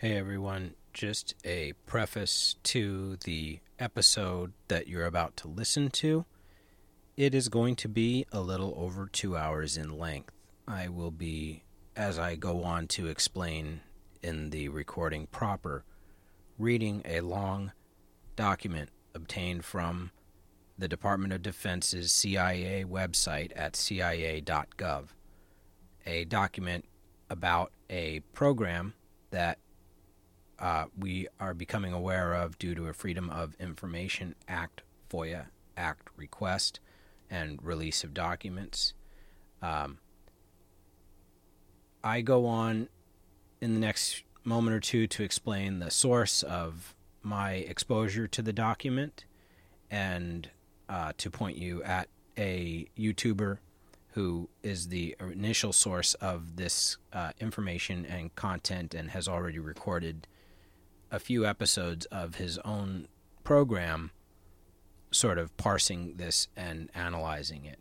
Hey everyone, just a preface to the episode that you're about to listen to. It is going to be a little over two hours in length. I will be, as I go on to explain in the recording proper, reading a long document obtained from the Department of Defense's CIA website at cia.gov. A document about a program that uh, we are becoming aware of due to a Freedom of Information Act, FOIA Act request and release of documents. Um, I go on in the next moment or two to explain the source of my exposure to the document and uh, to point you at a YouTuber who is the initial source of this uh, information and content and has already recorded a few episodes of his own program, sort of parsing this and analyzing it.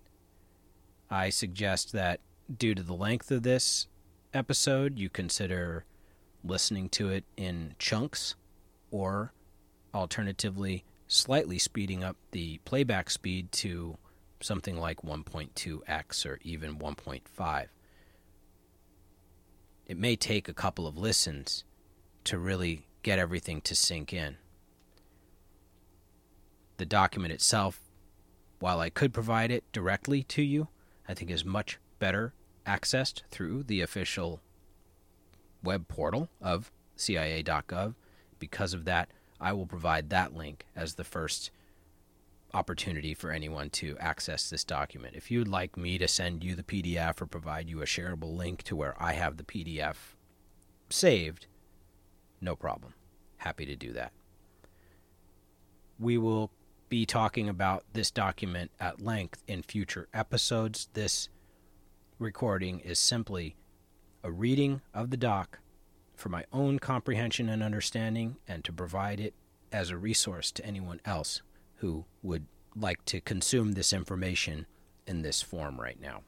I suggest that due to the length of this episode, you consider listening to it in chunks or alternatively slightly speeding up the playback speed to something like 1.2x or even 1.5. It may take a couple of listens to really get everything to sink in. The document itself, while I could provide it directly to you, I think is much better accessed through the official web portal of CIA.gov. Because of that, I will provide that link as the first opportunity for anyone to access this document. If you'd like me to send you the PDF or provide you a shareable link to where I have the PDF saved, no problem. Happy to do that. We will be talking about this document at length in future episodes. This recording is simply a reading of the doc for my own comprehension and understanding and to provide it as a resource to anyone else who would like to consume this information in this form right now.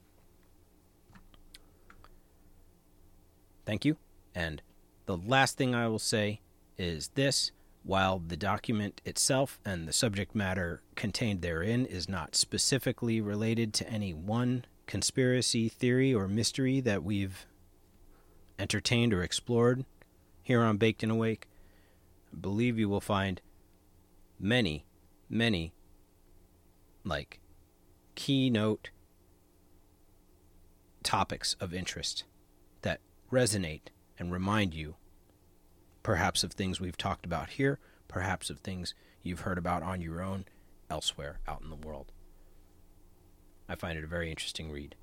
Thank you. And the last thing I will say is this. While the document itself and the subject matter contained therein is not specifically related to any one conspiracy theory or mystery that we've entertained or explored here on Baked and Awake, I believe you will find many, many, like, keynote topics of interest that resonate and remind you perhaps of things we've talked about here, perhaps of things you've heard about on your own elsewhere out in the world. I find it a very interesting read.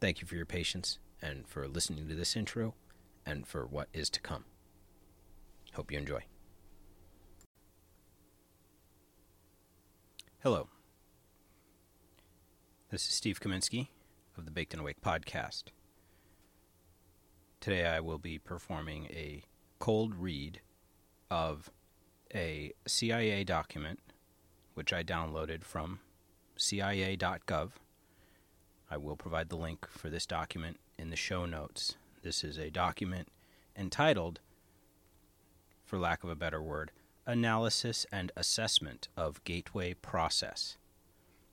Thank you for your patience and for listening to this intro and for what is to come. Hope you enjoy. Hello. This is Steve Kaminsky of the Baked and Awake podcast. Today I will be performing a cold read of a CIA document, which I downloaded from CIA.gov. I will provide the link for this document in the show notes. This is a document entitled, for lack of a better word, Analysis and Assessment of Gateway Process.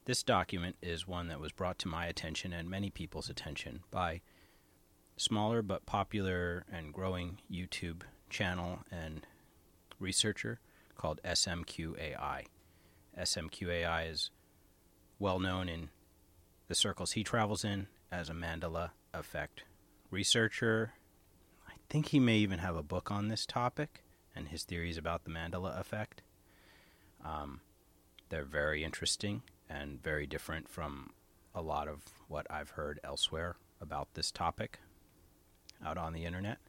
This document is one that was brought to my attention and many people's attention by smaller but popular and growing YouTube channel and researcher called SMQAI. SMQAI is well known in the circles he travels in as a Mandela effect researcher. I think he may even have a book on this topic and his theories about the Mandela effect. Um, they're very interesting and very different from a lot of what I've heard elsewhere about this topic out on the internet.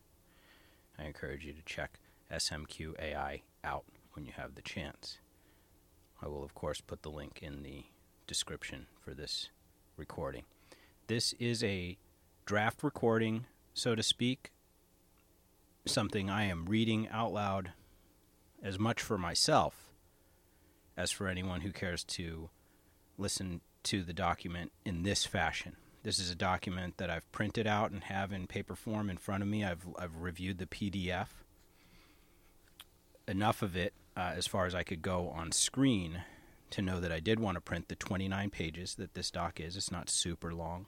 I encourage you to check SMQAI out when you have the chance. I will, of course, put the link in the description for this recording. This is a draft recording, so to speak, something I am reading out loud as much for myself as for anyone who cares to listen to the document in this fashion. This is a document that I've printed out and have in paper form in front of me. I've, I've reviewed the PDF. enough of it uh, as far as I could go on screen to know that I did want to print the 29 pages that this doc is. It's not super long.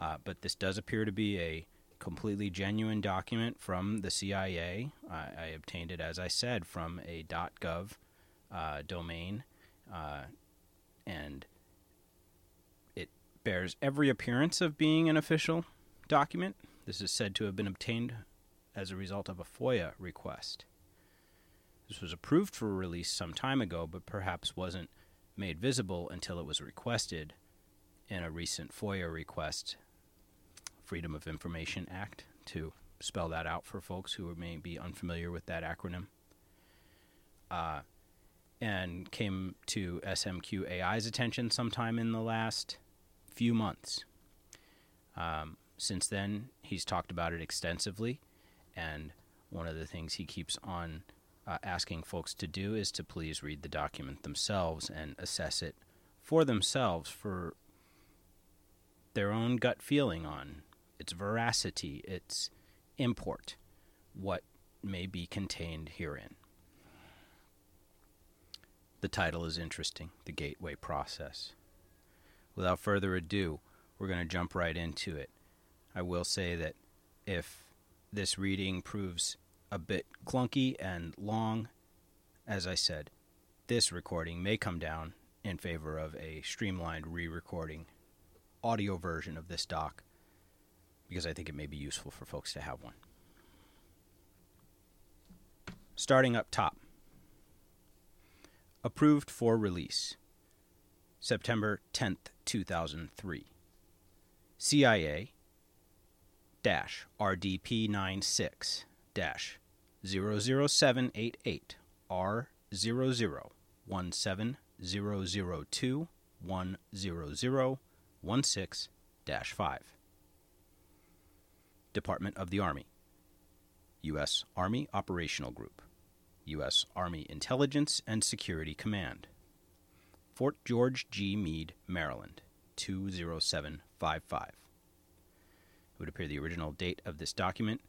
Uh, but this does appear to be a completely genuine document from the CIA. I, I obtained it, as I said, from a .gov uh, domain, uh, and bears every appearance of being an official document. This is said to have been obtained as a result of a FOIA request. This was approved for release some time ago, but perhaps wasn't made visible until it was requested in a recent FOIA request, Freedom of Information Act, to spell that out for folks who may be unfamiliar with that acronym. Uh, and came to SMQ AI's attention sometime in the last few months. Um, since then, he's talked about it extensively, and one of the things he keeps on uh, asking folks to do is to please read the document themselves and assess it for themselves for their own gut feeling on its veracity, its import, what may be contained herein. The title is interesting The Gateway Process. Without further ado, we're going to jump right into it. I will say that if this reading proves a bit clunky and long, as I said, this recording may come down in favor of a streamlined re recording audio version of this doc because I think it may be useful for folks to have one. Starting up top Approved for release. September 10th, 2003. CIA RDP 96 dash 00788 R 17002 10016 5. Department of the Army. U.S. Army Operational Group. U.S. Army Intelligence and Security Command. Fort George G. Meade, Maryland, 20755. It would appear the original date of this document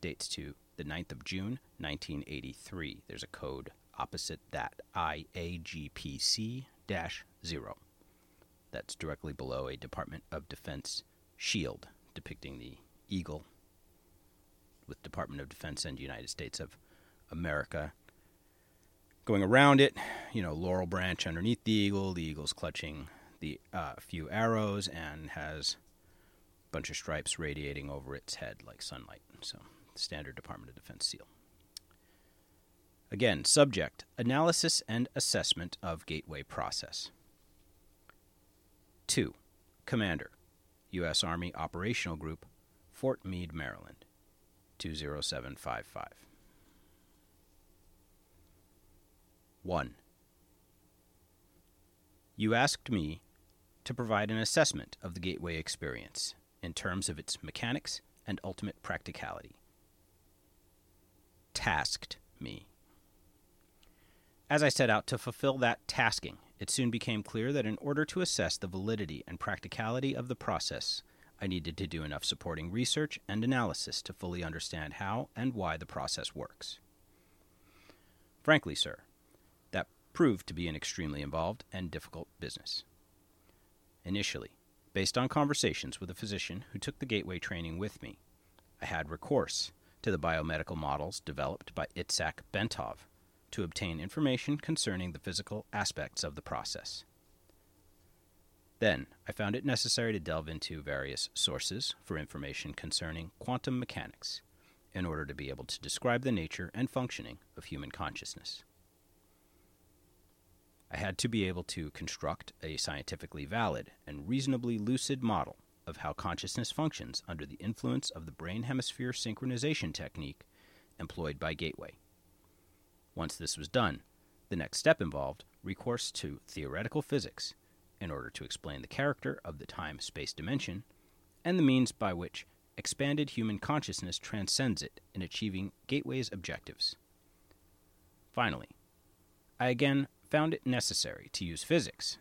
dates to the 9th of June, 1983. There's a code opposite that IAGPC 0. That's directly below a Department of Defense shield depicting the eagle with Department of Defense and United States of America. Going around it, you know, laurel branch underneath the eagle. The eagle's clutching the uh, few arrows and has a bunch of stripes radiating over its head like sunlight. So, standard Department of Defense seal. Again, subject analysis and assessment of gateway process. 2. Commander, U.S. Army Operational Group, Fort Meade, Maryland, 20755. 1. You asked me to provide an assessment of the Gateway experience in terms of its mechanics and ultimate practicality. Tasked me. As I set out to fulfill that tasking, it soon became clear that in order to assess the validity and practicality of the process, I needed to do enough supporting research and analysis to fully understand how and why the process works. Frankly, sir, proved to be an extremely involved and difficult business. Initially, based on conversations with a physician who took the gateway training with me, I had recourse to the biomedical models developed by Itzhak Bentov to obtain information concerning the physical aspects of the process. Then, I found it necessary to delve into various sources for information concerning quantum mechanics in order to be able to describe the nature and functioning of human consciousness. I had to be able to construct a scientifically valid and reasonably lucid model of how consciousness functions under the influence of the brain hemisphere synchronization technique employed by Gateway. Once this was done, the next step involved recourse to theoretical physics in order to explain the character of the time space dimension and the means by which expanded human consciousness transcends it in achieving Gateway's objectives. Finally, I again found it necessary to use physics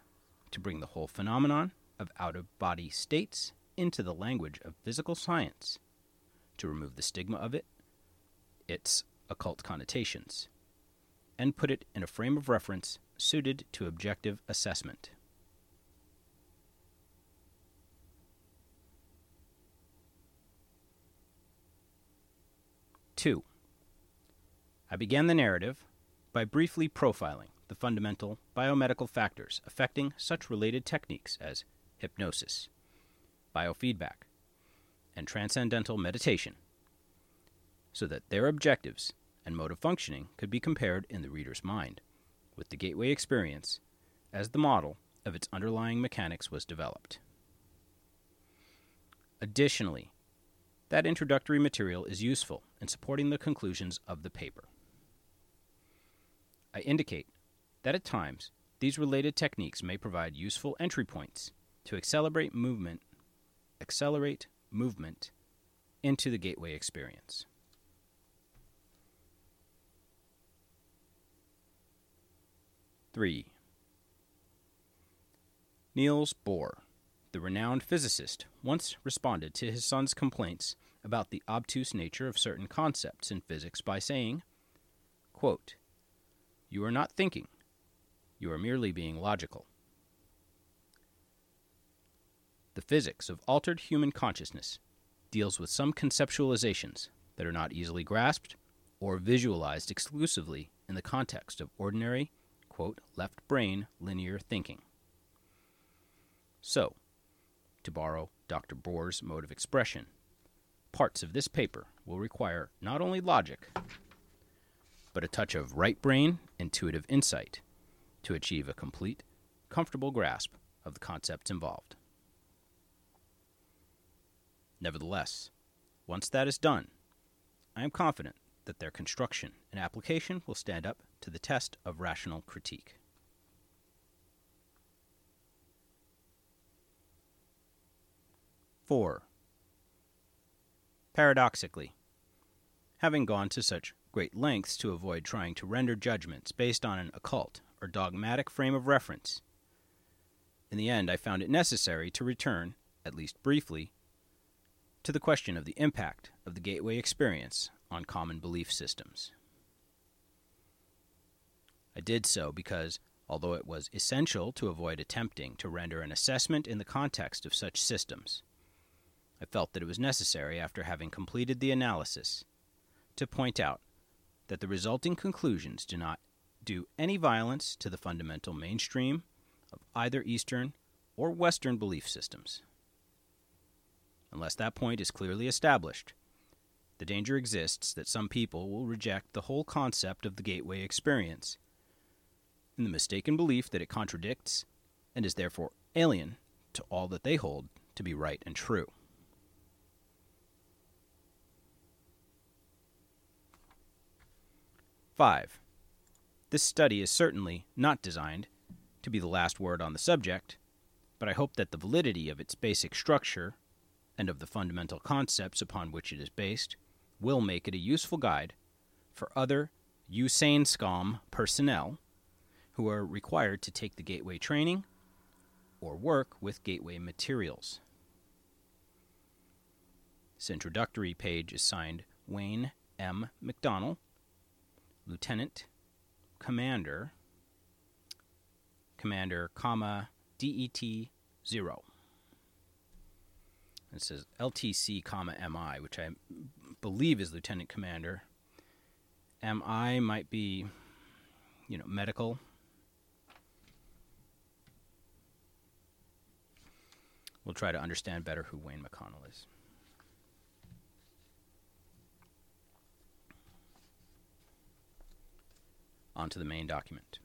to bring the whole phenomenon of out of body states into the language of physical science, to remove the stigma of it, its occult connotations, and put it in a frame of reference suited to objective assessment. Two, I began the narrative by briefly profiling the fundamental biomedical factors affecting such related techniques as hypnosis, biofeedback, and transcendental meditation, so that their objectives and mode of functioning could be compared in the reader's mind with the gateway experience as the model of its underlying mechanics was developed. Additionally, that introductory material is useful in supporting the conclusions of the paper. I indicate that at times these related techniques may provide useful entry points to accelerate movement accelerate movement into the gateway experience. Three. Niels Bohr, the renowned physicist, once responded to his son's complaints about the obtuse nature of certain concepts in physics by saying, quote, You are not thinking, you are merely being logical. The physics of altered human consciousness deals with some conceptualizations that are not easily grasped or visualized exclusively in the context of ordinary, quote, left brain linear thinking. So, to borrow Dr. Bohr's mode of expression, parts of this paper will require not only logic, but a touch of right brain intuitive insight to achieve a complete, comfortable grasp of the concepts involved. Nevertheless, once that is done, I am confident that their construction and application will stand up to the test of rational critique. Four. Paradoxically, having gone to such great lengths to avoid trying to render judgments based on an occult or dogmatic frame of reference, in the end I found it necessary to return, at least briefly, to the question of the impact of the gateway experience on common belief systems. I did so because, although it was essential to avoid attempting to render an assessment in the context of such systems, I felt that it was necessary, after having completed the analysis, to point out that the resulting conclusions do not do any violence to the fundamental mainstream of either Eastern or Western belief systems unless that point is clearly established. The danger exists that some people will reject the whole concept of the gateway experience in the mistaken belief that it contradicts and is therefore alien to all that they hold to be right and true. Five. This study is certainly not designed to be the last word on the subject, but I hope that the validity of its basic structure and of the fundamental concepts upon which it is based, will make it a useful guide for other USAINSCOM personnel who are required to take the gateway training or work with gateway materials. This introductory page is signed Wayne M. McDonnell, Lieutenant Commander, Commander, comma, DET 0. It says LTC, comma MI, which I believe is Lieutenant Commander. MI might be, you know, medical. We'll try to understand better who Wayne McConnell is. On to the main document.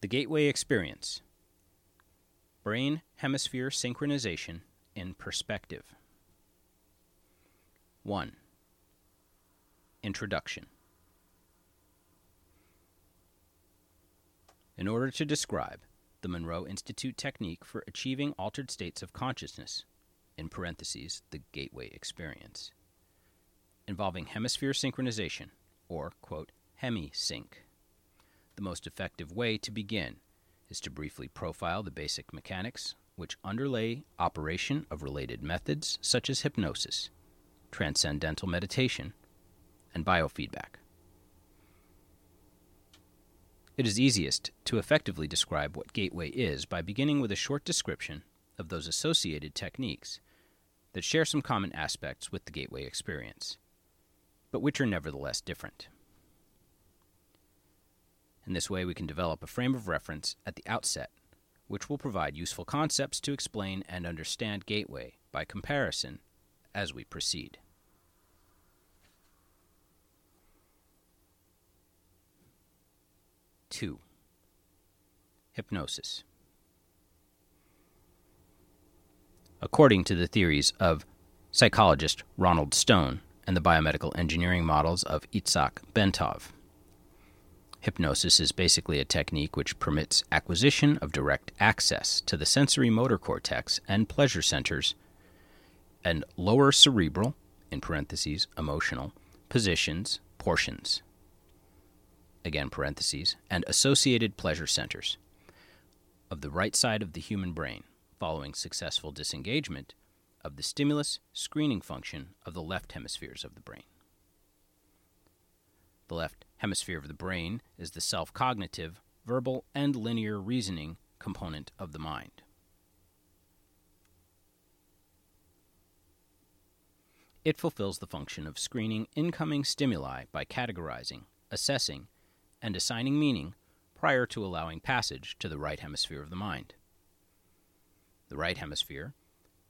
The Gateway Experience Brain Hemisphere Synchronization in Perspective. 1. Introduction. In order to describe the Monroe Institute technique for achieving altered states of consciousness, in parentheses, the gateway experience, involving hemisphere synchronization, or, quote, hemi-sync. the most effective way to begin is to briefly profile the basic mechanics which underlay operation of related methods such as hypnosis, transcendental meditation, and biofeedback. It is easiest to effectively describe what Gateway is by beginning with a short description of those associated techniques that share some common aspects with the Gateway experience, but which are nevertheless different. In this way, we can develop a frame of reference at the outset, which will provide useful concepts to explain and understand Gateway by comparison as we proceed. 2. Hypnosis. According to the theories of psychologist Ronald Stone and the biomedical engineering models of Itzhak Bentov, hypnosis is basically a technique which permits acquisition of direct access to the sensory motor cortex and pleasure centers and lower cerebral, in parentheses, emotional, positions, portions. Again parentheses, and associated pleasure centers of the right side of the human brain. Following successful disengagement of the stimulus screening function of the left hemispheres of the brain. The left hemisphere of the brain is the self cognitive, verbal, and linear reasoning component of the mind. It fulfills the function of screening incoming stimuli by categorizing, assessing, and assigning meaning prior to allowing passage to the right hemisphere of the mind. The right hemisphere,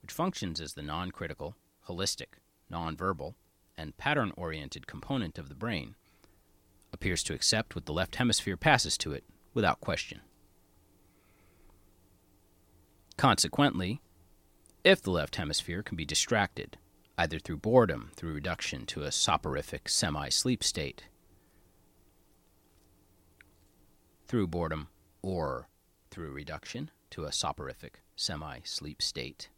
which functions as the non critical, holistic, non verbal, and pattern oriented component of the brain, appears to accept what the left hemisphere passes to it without question. Consequently, if the left hemisphere can be distracted, either through boredom through reduction to a soporific semi sleep state, through boredom or through reduction to a soporific semi sleep state.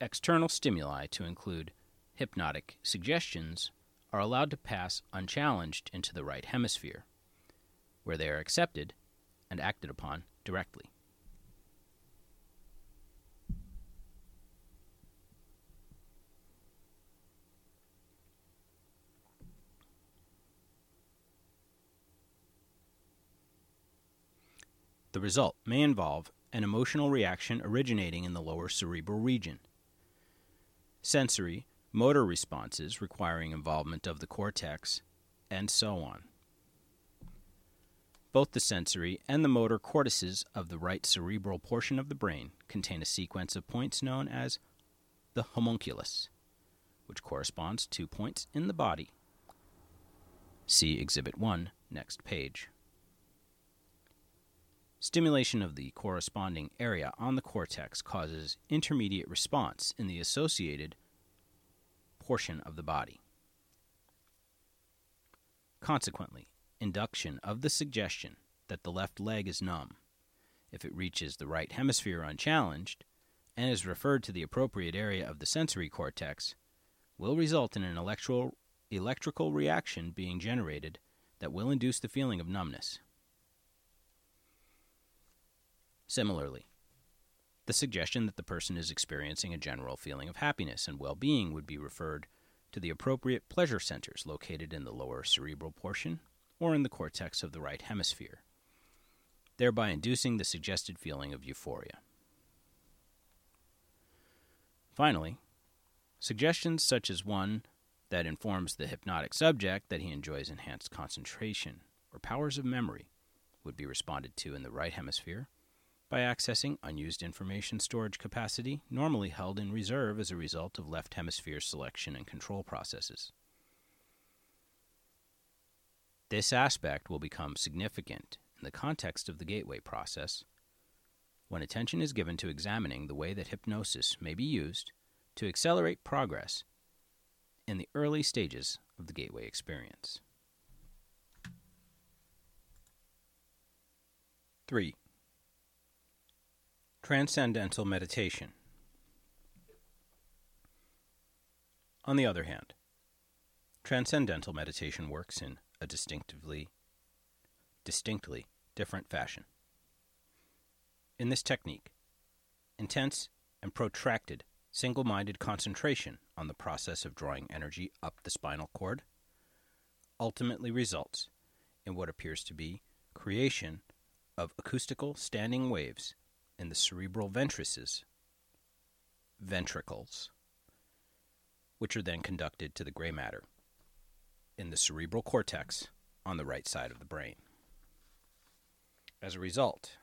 External stimuli, to include hypnotic suggestions, are allowed to pass unchallenged into the right hemisphere, where they are accepted and acted upon directly. The result may involve an emotional reaction originating in the lower cerebral region, sensory, motor responses requiring involvement of the cortex, and so on. Both the sensory and the motor cortices of the right cerebral portion of the brain contain a sequence of points known as the homunculus, which corresponds to points in the body. See Exhibit 1, next page. Stimulation of the corresponding area on the cortex causes intermediate response in the associated portion of the body. Consequently, induction of the suggestion that the left leg is numb, if it reaches the right hemisphere unchallenged and is referred to the appropriate area of the sensory cortex, will result in an electrical, electrical reaction being generated that will induce the feeling of numbness. Similarly, the suggestion that the person is experiencing a general feeling of happiness and well being would be referred to the appropriate pleasure centers located in the lower cerebral portion or in the cortex of the right hemisphere, thereby inducing the suggested feeling of euphoria. Finally, suggestions such as one that informs the hypnotic subject that he enjoys enhanced concentration or powers of memory would be responded to in the right hemisphere by accessing unused information storage capacity normally held in reserve as a result of left hemisphere selection and control processes. This aspect will become significant in the context of the gateway process when attention is given to examining the way that hypnosis may be used to accelerate progress in the early stages of the gateway experience. 3. Transcendental meditation. On the other hand, transcendental meditation works in a distinctively distinctly different fashion. In this technique, intense and protracted single minded concentration on the process of drawing energy up the spinal cord ultimately results in what appears to be creation of acoustical standing waves in the cerebral ventrices, ventricles, which are then conducted to the gray matter in the cerebral cortex on the right side of the brain. As a result,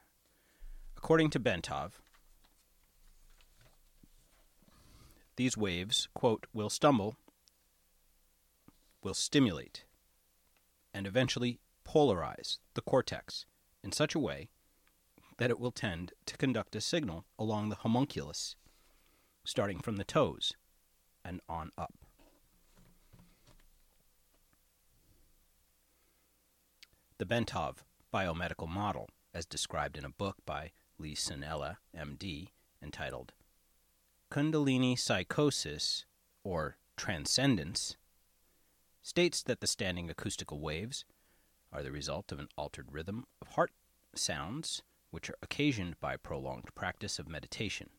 according to Bentov, these waves, quote, will stumble, will stimulate, and eventually polarize the cortex in such a way that it will tend to conduct a signal along the homunculus, starting from the toes and on up. The Bentov biomedical model, as described in a book by Lee Sannella, MD, entitled Kundalini Psychosis or Transcendence, states that the standing acoustical waves are the result of an altered rhythm of heart sounds which are occasioned by prolonged practice of meditation,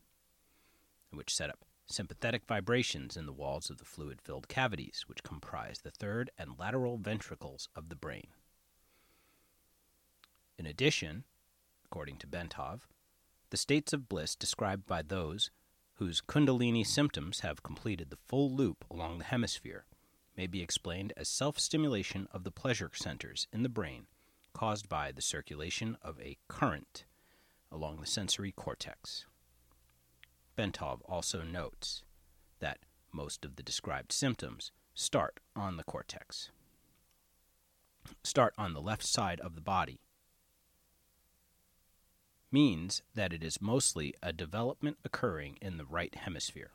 which set up sympathetic vibrations in the walls of the fluid filled cavities which comprise the third and lateral ventricles of the brain. In addition, according to Bentov, the states of bliss described by those whose Kundalini symptoms have completed the full loop along the hemisphere may be explained as self stimulation of the pleasure centers in the brain caused by the circulation of a current along the sensory cortex. Bentov also notes that most of the described symptoms start on the cortex, start on the left side of the body, means that it is mostly a development occurring in the right hemisphere.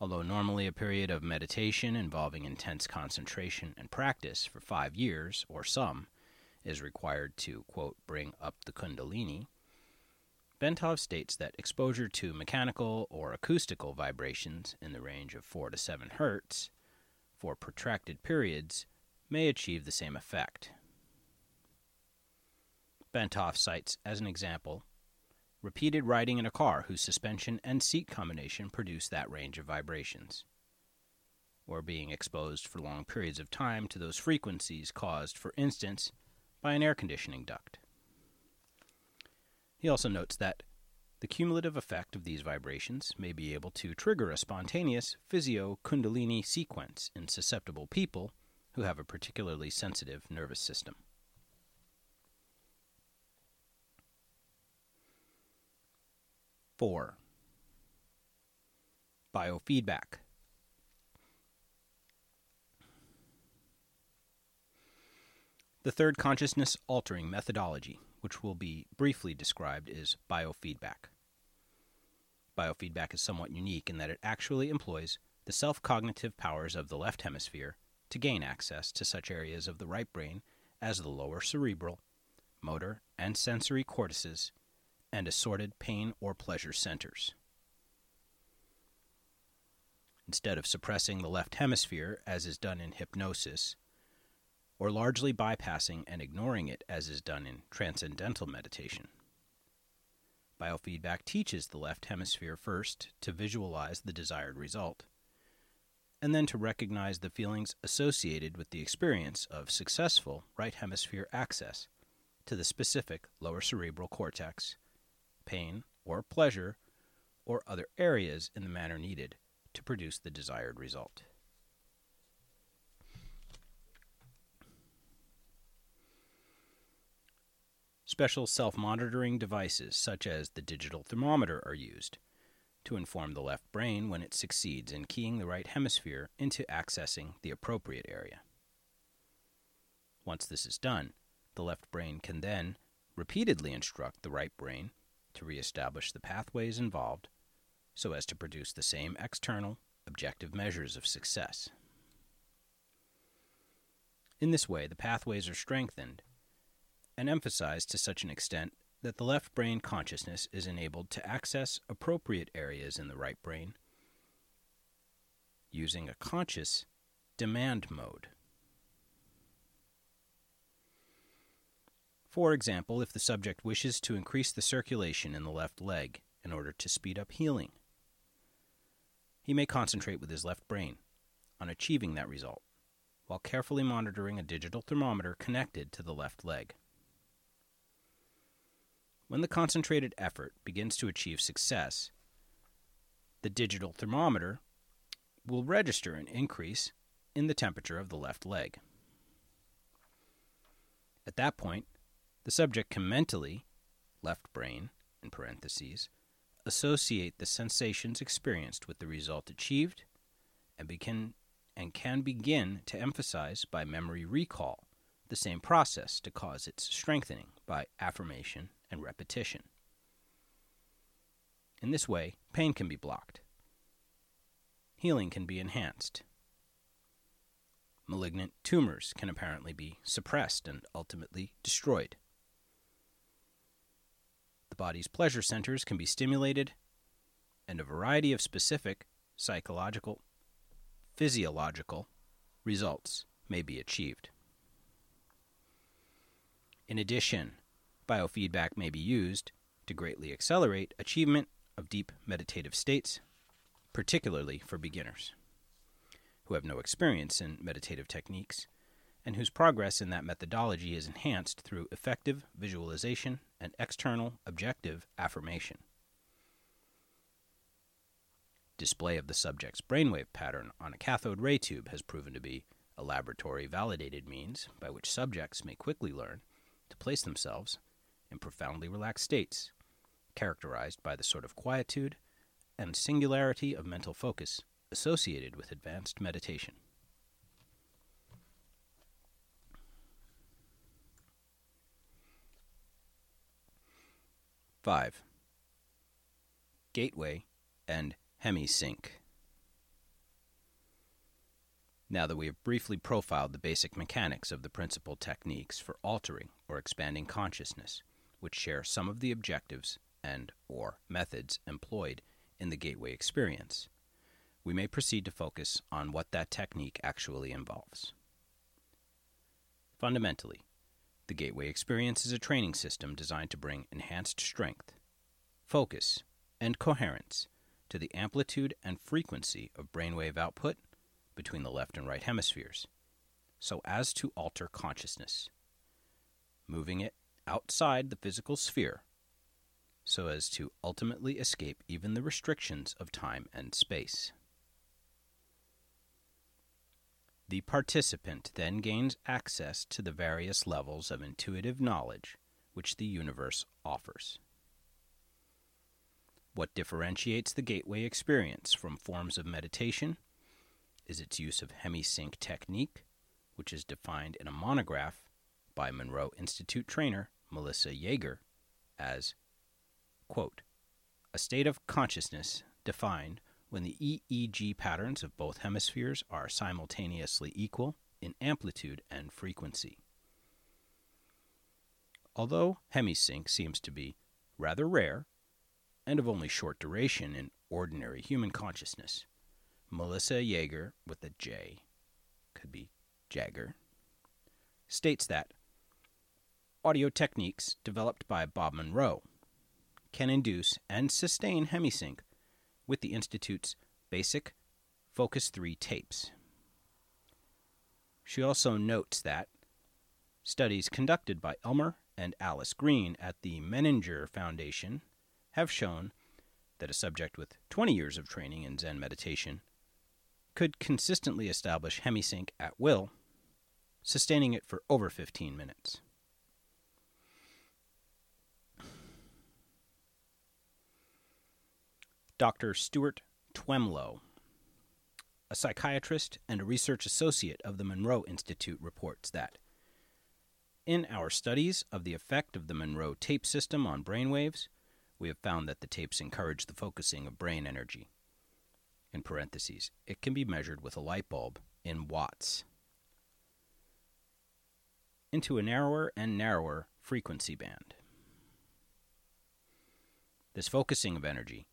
Although normally a period of meditation involving intense concentration and practice for five years or some is required to, quote, bring up the Kundalini, Bentov states that exposure to mechanical or acoustical vibrations in the range of 4 to 7 Hz for protracted periods may achieve the same effect. Bentov cites as an example repeated riding in a car whose suspension and seat combination produce that range of vibrations, or being exposed for long periods of time to those frequencies caused, for instance, by an air conditioning duct. He also notes that the cumulative effect of these vibrations may be able to trigger a spontaneous physio kundalini sequence in susceptible people who have a particularly sensitive nervous system. Four. Biofeedback. The third consciousness altering methodology which will be briefly described, is biofeedback. Biofeedback is somewhat unique in that it actually employs the self cognitive powers of the left hemisphere to gain access to such areas of the right brain as the lower cerebral, motor, and sensory cortices, and assorted pain or pleasure centers. Instead of suppressing the left hemisphere, as is done in hypnosis, or largely bypassing and ignoring it as is done in transcendental meditation. Biofeedback teaches the left hemisphere first to visualize the desired result, and then to recognize the feelings associated with the experience of successful right hemisphere access to the specific lower cerebral cortex, pain or pleasure, or other areas in the manner needed to produce the desired result. Special self monitoring devices, such as the digital thermometer, are used to inform the left brain when it succeeds in keying the right hemisphere into accessing the appropriate area. Once this is done, the left brain can then repeatedly instruct the right brain to reestablish the pathways involved so as to produce the same external, objective measures of success. In this way, the pathways are strengthened and emphasized to such an extent that the left brain consciousness is enabled to access appropriate areas in the right brain using a conscious demand mode. For example, if the subject wishes to increase the circulation in the left leg in order to speed up healing. He may concentrate with his left brain on achieving that result while carefully monitoring a digital thermometer connected to the left leg. When the concentrated effort begins to achieve success, the digital thermometer will register an increase in the temperature of the left leg. At that point, the subject can mentally, left brain, in parentheses, associate the sensations experienced with the result achieved and begin and can begin to emphasize by memory recall the same process to cause its strengthening by affirmation and repetition. In this way, pain can be blocked. Healing can be enhanced. Malignant tumors can apparently be suppressed and ultimately destroyed. The body's pleasure centers can be stimulated, and a variety of specific psychological, physiological results may be achieved. In addition, biofeedback may be used to greatly accelerate achievement of deep meditative states, particularly for beginners who have no experience in meditative techniques and whose progress in that methodology is enhanced through effective visualization and external objective affirmation. Display of the subject's brainwave pattern on a cathode ray tube has proven to be a laboratory validated means by which subjects may quickly learn to place themselves in profoundly relaxed states, characterized by the sort of quietude and singularity of mental focus associated with advanced meditation. Five. Gateway and HemiSync. Now that we have briefly profiled the basic mechanics of the principal techniques for altering or expanding consciousness, which share some of the objectives and or methods employed in the gateway experience, we may proceed to focus on what that technique actually involves. Fundamentally, the Gateway experience is a training system designed to bring enhanced strength, focus, and coherence to the amplitude and frequency of brainwave output between the left and right hemispheres, so as to alter consciousness, moving it outside the physical sphere so as to ultimately escape even the restrictions of time and space. The participant then gains access to the various levels of intuitive knowledge which the universe offers. What differentiates the gateway experience from forms of meditation is its use of hemisync technique, which is defined in a monograph by Monroe Institute trainer Melissa Yeager as, quote, a state of consciousness defined when the EEG patterns of both hemispheres are simultaneously equal in amplitude and frequency. Although hemisync seems to be rather rare and of only short duration in ordinary human consciousness, Melissa Yeager with a J, could be Jagger, states that audio techniques developed by Bob Monroe can induce and sustain hemisync with the Institute's basic Focus 3 tapes. She also notes that studies conducted by Elmer and Alice Green at the Menninger Foundation have shown that a subject with 20 years of training in Zen meditation could consistently establish hemisync at will, sustaining it for over 15 minutes. Dr. Stuart Twemlow, a psychiatrist and a research associate of the Monroe Institute, reports that in our studies of the effect of the Monroe tape system on brainwaves, we have found that the tapes encourage the focusing of brain energy. In parentheses, it can be measured with a light bulb in watts into a narrower and narrower frequency band. This focusing of energy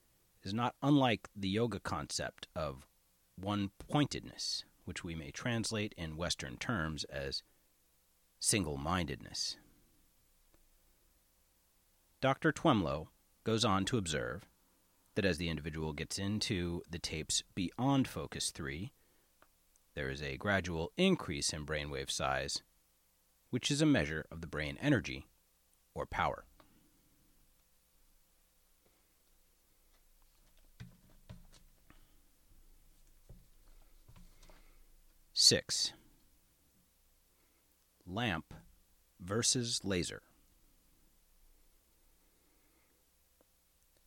is not unlike the yoga concept of one pointedness, which we may translate in Western terms as single mindedness. Dr. Twemlow goes on to observe that as the individual gets into the tapes beyond focus 3, there is a gradual increase in brainwave size, which is a measure of the brain energy or power. Six. Lamp versus laser.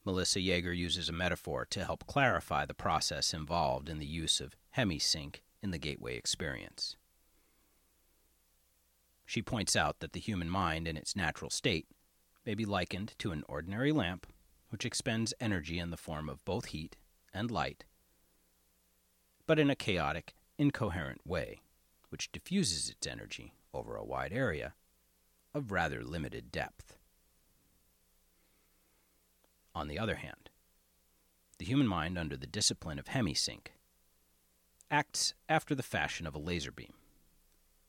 Melissa Jager uses a metaphor to help clarify the process involved in the use of hemisync in the gateway experience. She points out that the human mind in its natural state may be likened to an ordinary lamp which expends energy in the form of both heat and light, but in a chaotic, incoherent way, which diffuses its energy over a wide area of rather limited depth. On the other hand, the human mind, under the discipline of hemisync, acts after the fashion of a laser beam,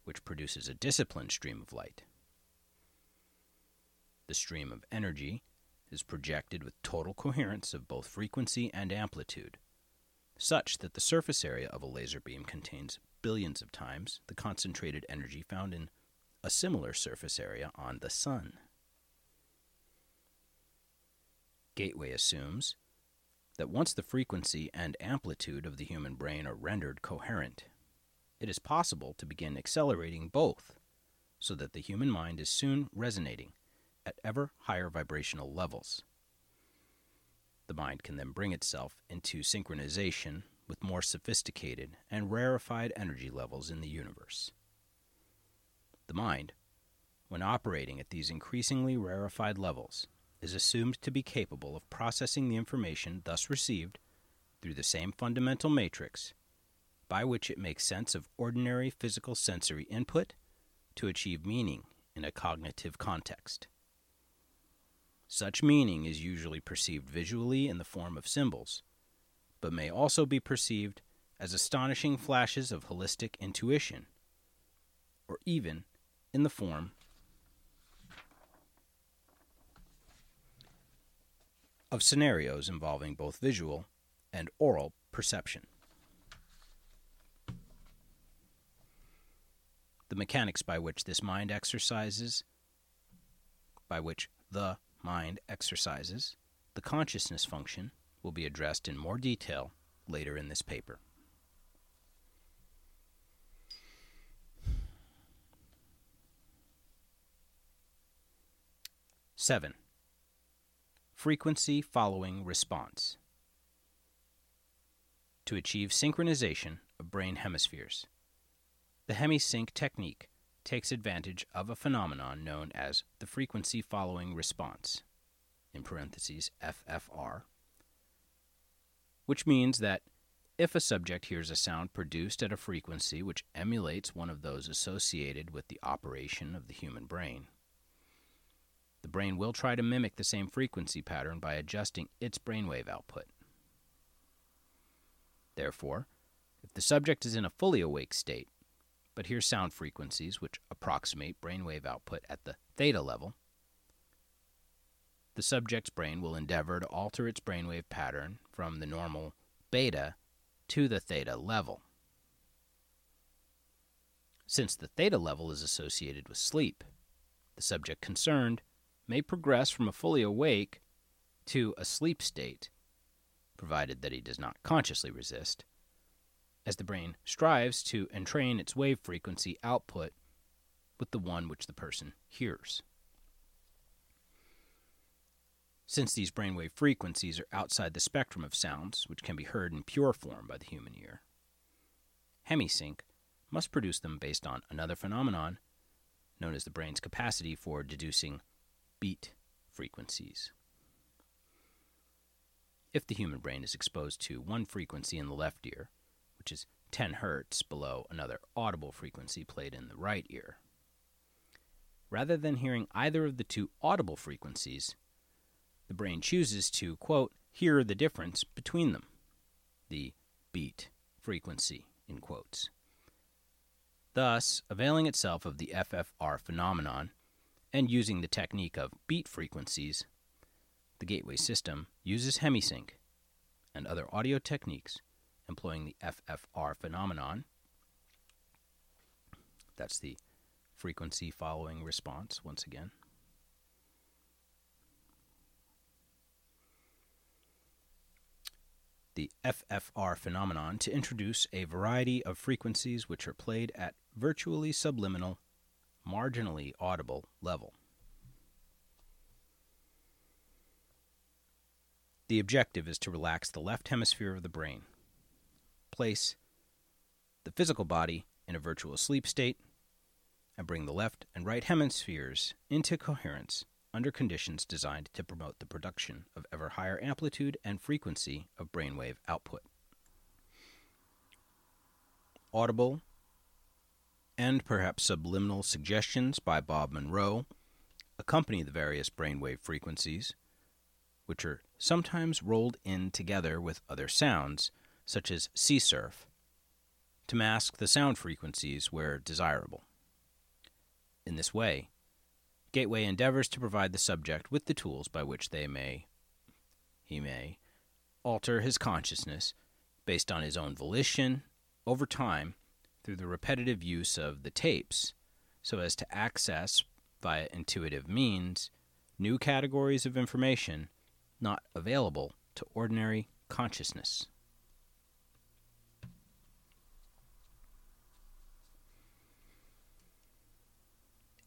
which produces a disciplined stream of light. The stream of energy is projected with total coherence of both frequency and amplitude, such that the surface area of a laser beam contains billions of times the concentrated energy found in a similar surface area on the Sun. Gateway assumes that once the frequency and amplitude of the human brain are rendered coherent, it is possible to begin accelerating both so that the human mind is soon resonating at ever higher vibrational levels. The mind can then bring itself into synchronization with more sophisticated and rarefied energy levels in the universe. The mind, when operating at these increasingly rarefied levels, is assumed to be capable of processing the information thus received through the same fundamental matrix by which it makes sense of ordinary physical sensory input to achieve meaning in a cognitive context. Such meaning is usually perceived visually in the form of symbols, but may also be perceived as astonishing flashes of holistic intuition, or even in the form of scenarios involving both visual and oral perception. The mechanics by which this mind exercises, by which the mind exercises, the consciousness function will be addressed in more detail later in this paper. Seven frequency following response. To achieve synchronization of brain hemispheres, the hemisync technique takes advantage of a phenomenon known as the frequency following response, in parentheses FFR, which means that if a subject hears a sound produced at a frequency which emulates one of those associated with the operation of the human brain, the brain will try to mimic the same frequency pattern by adjusting its brainwave output. Therefore, if the subject is in a fully awake state, but here's sound frequencies which approximate brainwave output at the theta level, the subject's brain will endeavor to alter its brainwave pattern from the normal beta to the theta level. Since the theta level is associated with sleep, the subject concerned may progress from a fully awake to a sleep state, provided that he does not consciously resist, as the brain strives to entrain its wave frequency output with the one which the person hears. Since these brainwave frequencies are outside the spectrum of sounds which can be heard in pure form by the human ear, hemisync must produce them based on another phenomenon known as the brain's capacity for deducing beat frequencies. If the human brain is exposed to one frequency in the left ear, which is 10 hertz below another audible frequency played in the right ear, rather than hearing either of the two audible frequencies, the brain chooses to, quote, hear the difference between them, the beat frequency, in quotes. Thus, availing itself of the FFR phenomenon, and using the technique of beat frequencies, the gateway system uses hemisync and other audio techniques employing the FFR phenomenon. That's the frequency following response, once again. The FFR phenomenon to introduce a variety of frequencies which are played at virtually subliminal, marginally audible level. The objective is to relax the left hemisphere of the brain, place the physical body in a virtual sleep state, and bring the left and right hemispheres into coherence under conditions designed to promote the production of ever higher amplitude and frequency of brainwave output. Audible and perhaps subliminal suggestions by Bob Monroe accompany the various brainwave frequencies, which are sometimes rolled in together with other sounds, such as sea surf, to mask the sound frequencies where desirable. In this way, Gateway endeavors to provide the subject with the tools by which they may he may alter his consciousness based on his own volition over time through the repetitive use of the tapes so as to access via intuitive means new categories of information not available to ordinary consciousness.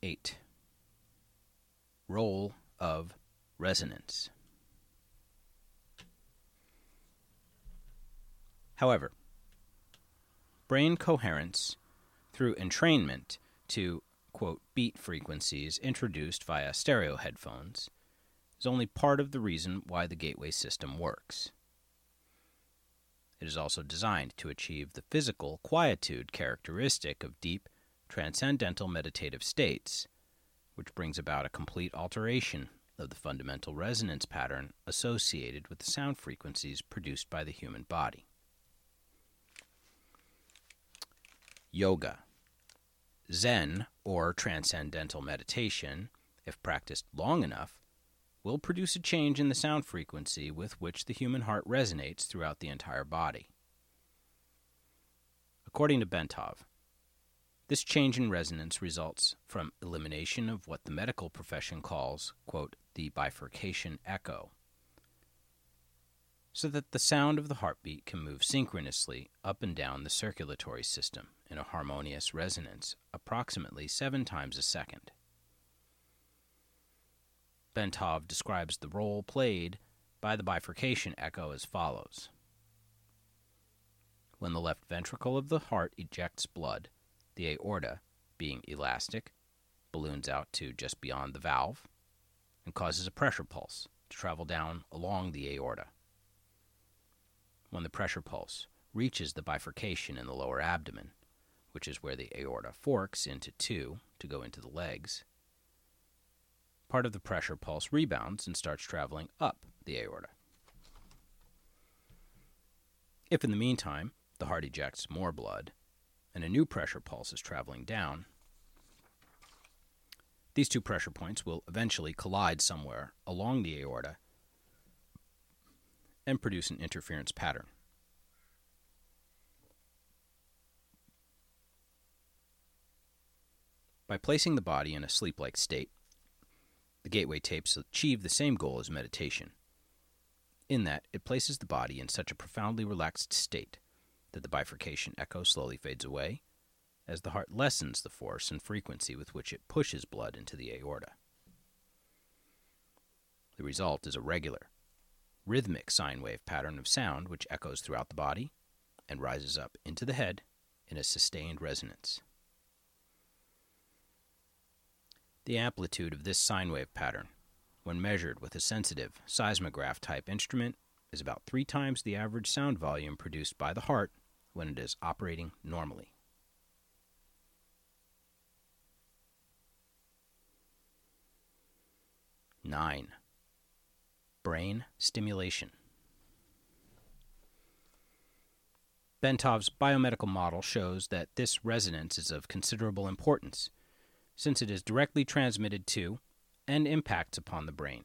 Eight. Role of resonance. However, brain coherence through entrainment to quote beat frequencies introduced via stereo headphones is only part of the reason why the gateway system works. It is also designed to achieve the physical quietude characteristic of deep, transcendental meditative states, which brings about a complete alteration of the fundamental resonance pattern associated with the sound frequencies produced by the human body. Yoga. Zen, or transcendental meditation, if practiced long enough, will produce a change in the sound frequency with which the human heart resonates throughout the entire body. According to Bentov, this change in resonance results from elimination of what the medical profession calls, quote, the bifurcation echo, so that the sound of the heartbeat can move synchronously up and down the circulatory system in a harmonious resonance approximately seven times a second. Bentov describes the role played by the bifurcation echo as follows When the left ventricle of the heart ejects blood, the aorta, being elastic, balloons out to just beyond the valve and causes a pressure pulse to travel down along the aorta. When the pressure pulse reaches the bifurcation in the lower abdomen, which is where the aorta forks into two to go into the legs, part of the pressure pulse rebounds and starts traveling up the aorta. If in the meantime the heart ejects more blood and a new pressure pulse is traveling down, these two pressure points will eventually collide somewhere along the aorta and produce an interference pattern. By placing the body in a sleep like state, the gateway tapes achieve the same goal as meditation, in that it places the body in such a profoundly relaxed state that the bifurcation echo slowly fades away as the heart lessens the force and frequency with which it pushes blood into the aorta. The result is a regular, rhythmic sine wave pattern of sound which echoes throughout the body and rises up into the head in a sustained resonance. The amplitude of this sine wave pattern, when measured with a sensitive seismograph type instrument, is about three times the average sound volume produced by the heart when it is operating normally. Nine. Brain stimulation. Bentov's biomedical model shows that this resonance is of considerable importance since it is directly transmitted to and impacts upon the brain.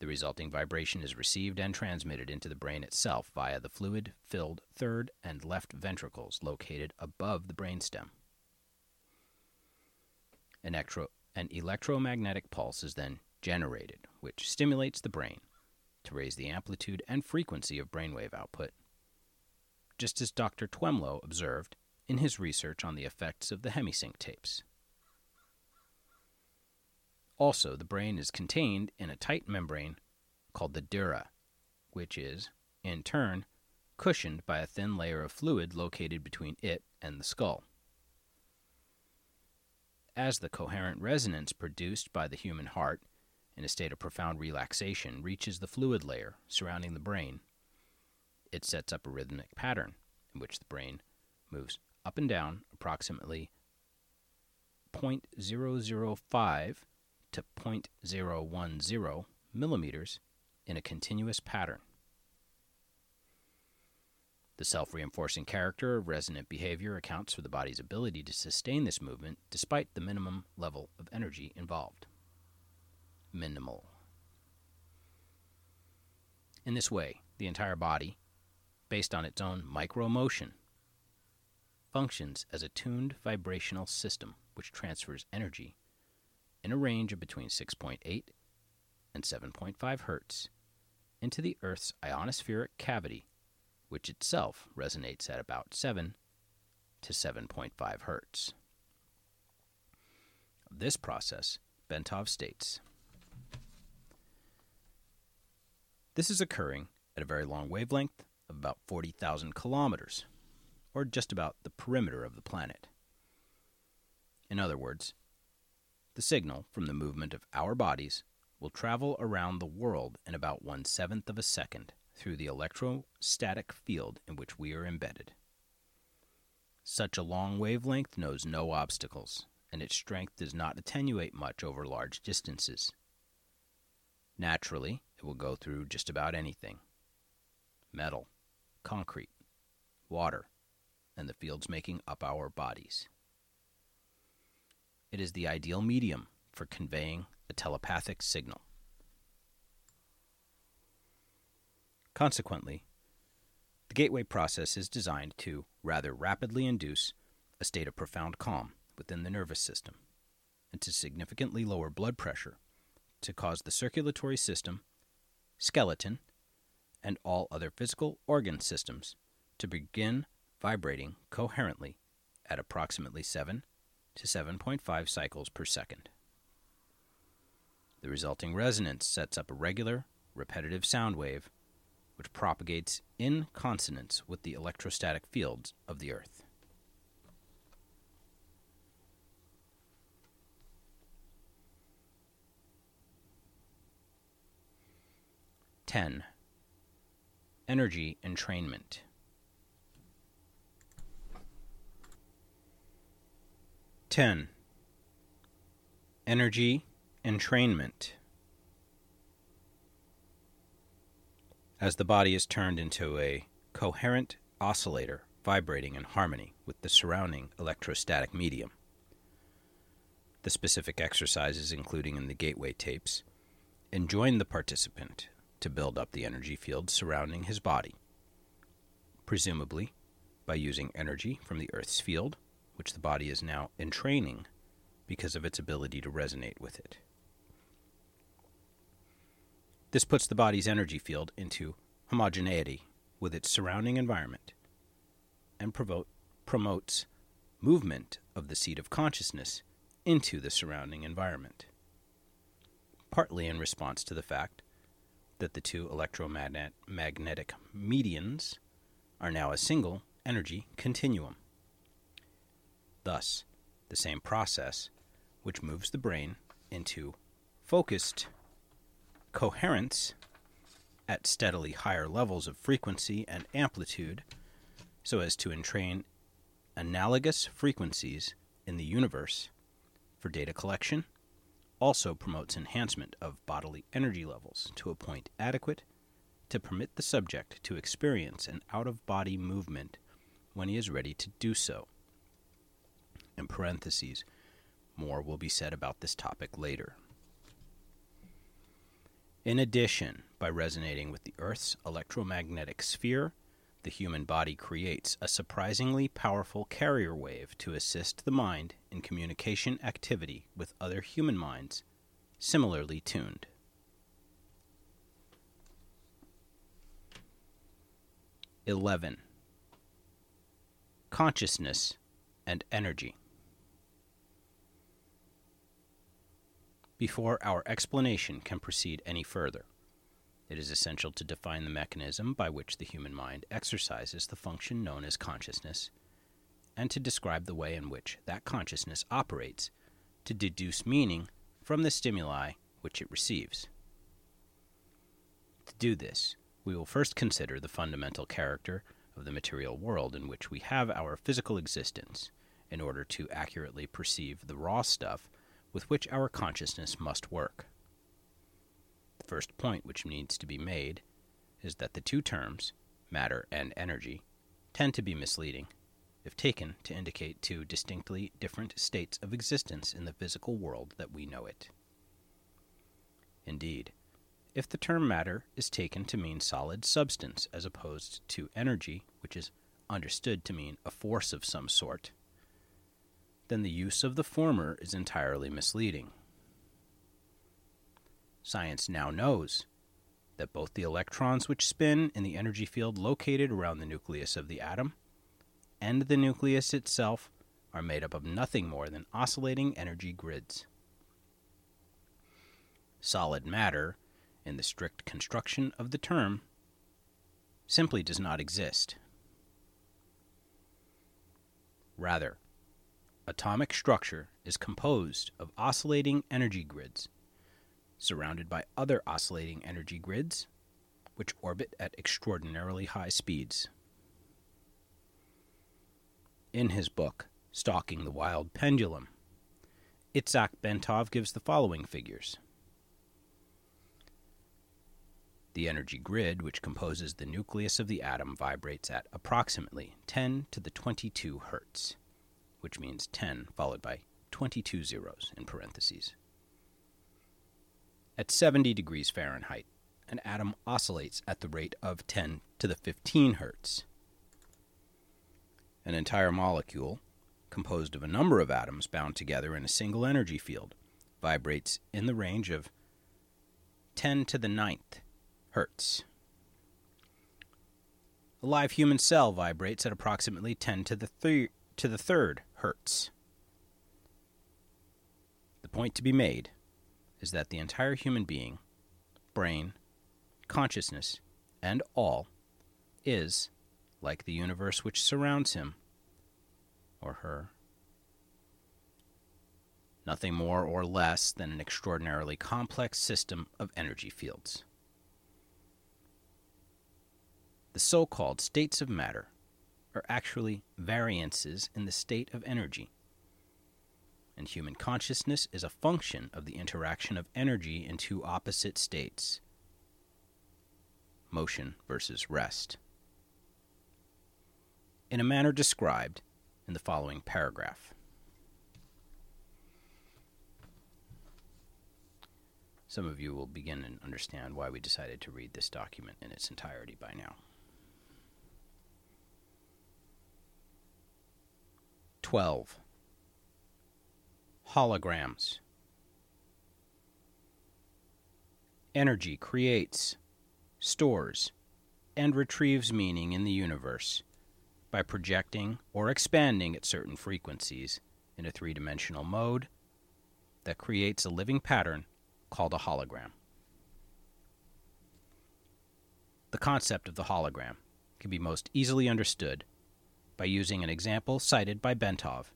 The resulting vibration is received and transmitted into the brain itself via the fluid filled third and left ventricles located above the brainstem. An, electro- an electromagnetic pulse is then generated, which stimulates the brain to raise the amplitude and frequency of brainwave output, just as Dr. Twemlow observed in his research on the effects of the hemisync tapes. Also, the brain is contained in a tight membrane called the dura, which is, in turn, cushioned by a thin layer of fluid located between it and the skull. As the coherent resonance produced by the human heart in a state of profound relaxation reaches the fluid layer surrounding the brain, it sets up a rhythmic pattern in which the brain moves up and down approximately 0.005 to 0.010 millimeters in a continuous pattern. The self reinforcing character of resonant behavior accounts for the body's ability to sustain this movement despite the minimum level of energy involved. Minimal. In this way, the entire body, based on its own micro motion, functions as a tuned vibrational system which transfers energy in a range of between 6.8 and 7.5 hertz into the Earth's ionospheric cavity, which itself resonates at about 7 to 7.5 hertz. Of this process, Bentov states This is occurring at a very long wavelength of about 40,000 kilometers, or just about the perimeter of the planet. In other words, the signal from the movement of our bodies will travel around the world in about one seventh of a second through the electrostatic field in which we are embedded. Such a long wavelength knows no obstacles, and its strength does not attenuate much over large distances. Naturally, it will go through just about anything metal, concrete, water, and the fields making up our bodies. It is the ideal medium for conveying a telepathic signal. Consequently, the gateway process is designed to rather rapidly induce a state of profound calm within the nervous system and to significantly lower blood pressure to cause the circulatory system, skeleton, and all other physical organ systems to begin vibrating coherently at approximately 7 to 7.5 cycles per second. The resulting resonance sets up a regular, repetitive sound wave which propagates in consonance with the electrostatic fields of the Earth. Ten. Energy entrainment. 10. Energy entrainment. As the body is turned into a coherent oscillator vibrating in harmony with the surrounding electrostatic medium. The specific exercises, including in the gateway tapes, enjoin the participant to build up the energy field surrounding his body, presumably by using energy from the Earth's field which the body is now entraining because of its ability to resonate with it. This puts the body's energy field into homogeneity with its surrounding environment and provote, promotes movement of the seat of consciousness into the surrounding environment, partly in response to the fact that the two electromagnetic medians are now a single energy continuum. Thus, the same process, which moves the brain into focused coherence at steadily higher levels of frequency and amplitude so as to entrain analogous frequencies in the universe for data collection, also promotes enhancement of bodily energy levels to a point adequate to permit the subject to experience an out of body movement when he is ready to do so in parentheses. More will be said about this topic later. In addition, by resonating with the Earth's electromagnetic sphere, the human body creates a surprisingly powerful carrier wave to assist the mind in communication activity with other human minds similarly tuned. Eleven. Consciousness and energy. Before our explanation can proceed any further, it is essential to define the mechanism by which the human mind exercises the function known as consciousness, and to describe the way in which that consciousness operates to deduce meaning from the stimuli which it receives. To do this, we will first consider the fundamental character of the material world in which we have our physical existence in order to accurately perceive the raw stuff with which our consciousness must work. The first point which needs to be made is that the two terms, matter and energy, tend to be misleading if taken to indicate two distinctly different states of existence in the physical world that we know it. Indeed, if the term matter is taken to mean solid substance as opposed to energy, which is understood to mean a force of some sort, then the use of the former is entirely misleading. Science now knows that both the electrons which spin in the energy field located around the nucleus of the atom and the nucleus itself are made up of nothing more than oscillating energy grids. Solid matter, in the strict construction of the term, simply does not exist. Rather, atomic structure is composed of oscillating energy grids, surrounded by other oscillating energy grids, which orbit at extraordinarily high speeds. In his book, Stalking the Wild Pendulum, Itzhak Bentov gives the following figures. The energy grid, which composes the nucleus of the atom, vibrates at approximately 10 to the 22 hertz which means 10 followed by 22 zeros in parentheses. At 70 degrees Fahrenheit, an atom oscillates at the rate of 10 to the 15 hertz. An entire molecule, composed of a number of atoms bound together in a single energy field, vibrates in the range of 10 to the ninth hertz. A live human cell vibrates at approximately 10 to the thir- to the third hertz. The point to be made is that the entire human being, brain, consciousness, and all is, like the universe which surrounds him or her, nothing more or less than an extraordinarily complex system of energy fields. The so called states of matter are actually variances in the state of energy. And human consciousness is a function of the interaction of energy in two opposite states motion versus rest. In a manner described in the following paragraph. Some of you will begin and understand why we decided to read this document in its entirety by now. 12. Holograms. Energy creates, stores, and retrieves meaning in the universe by projecting or expanding at certain frequencies in a three dimensional mode that creates a living pattern called a hologram. The concept of the hologram can be most easily understood by using an example cited by Bentov,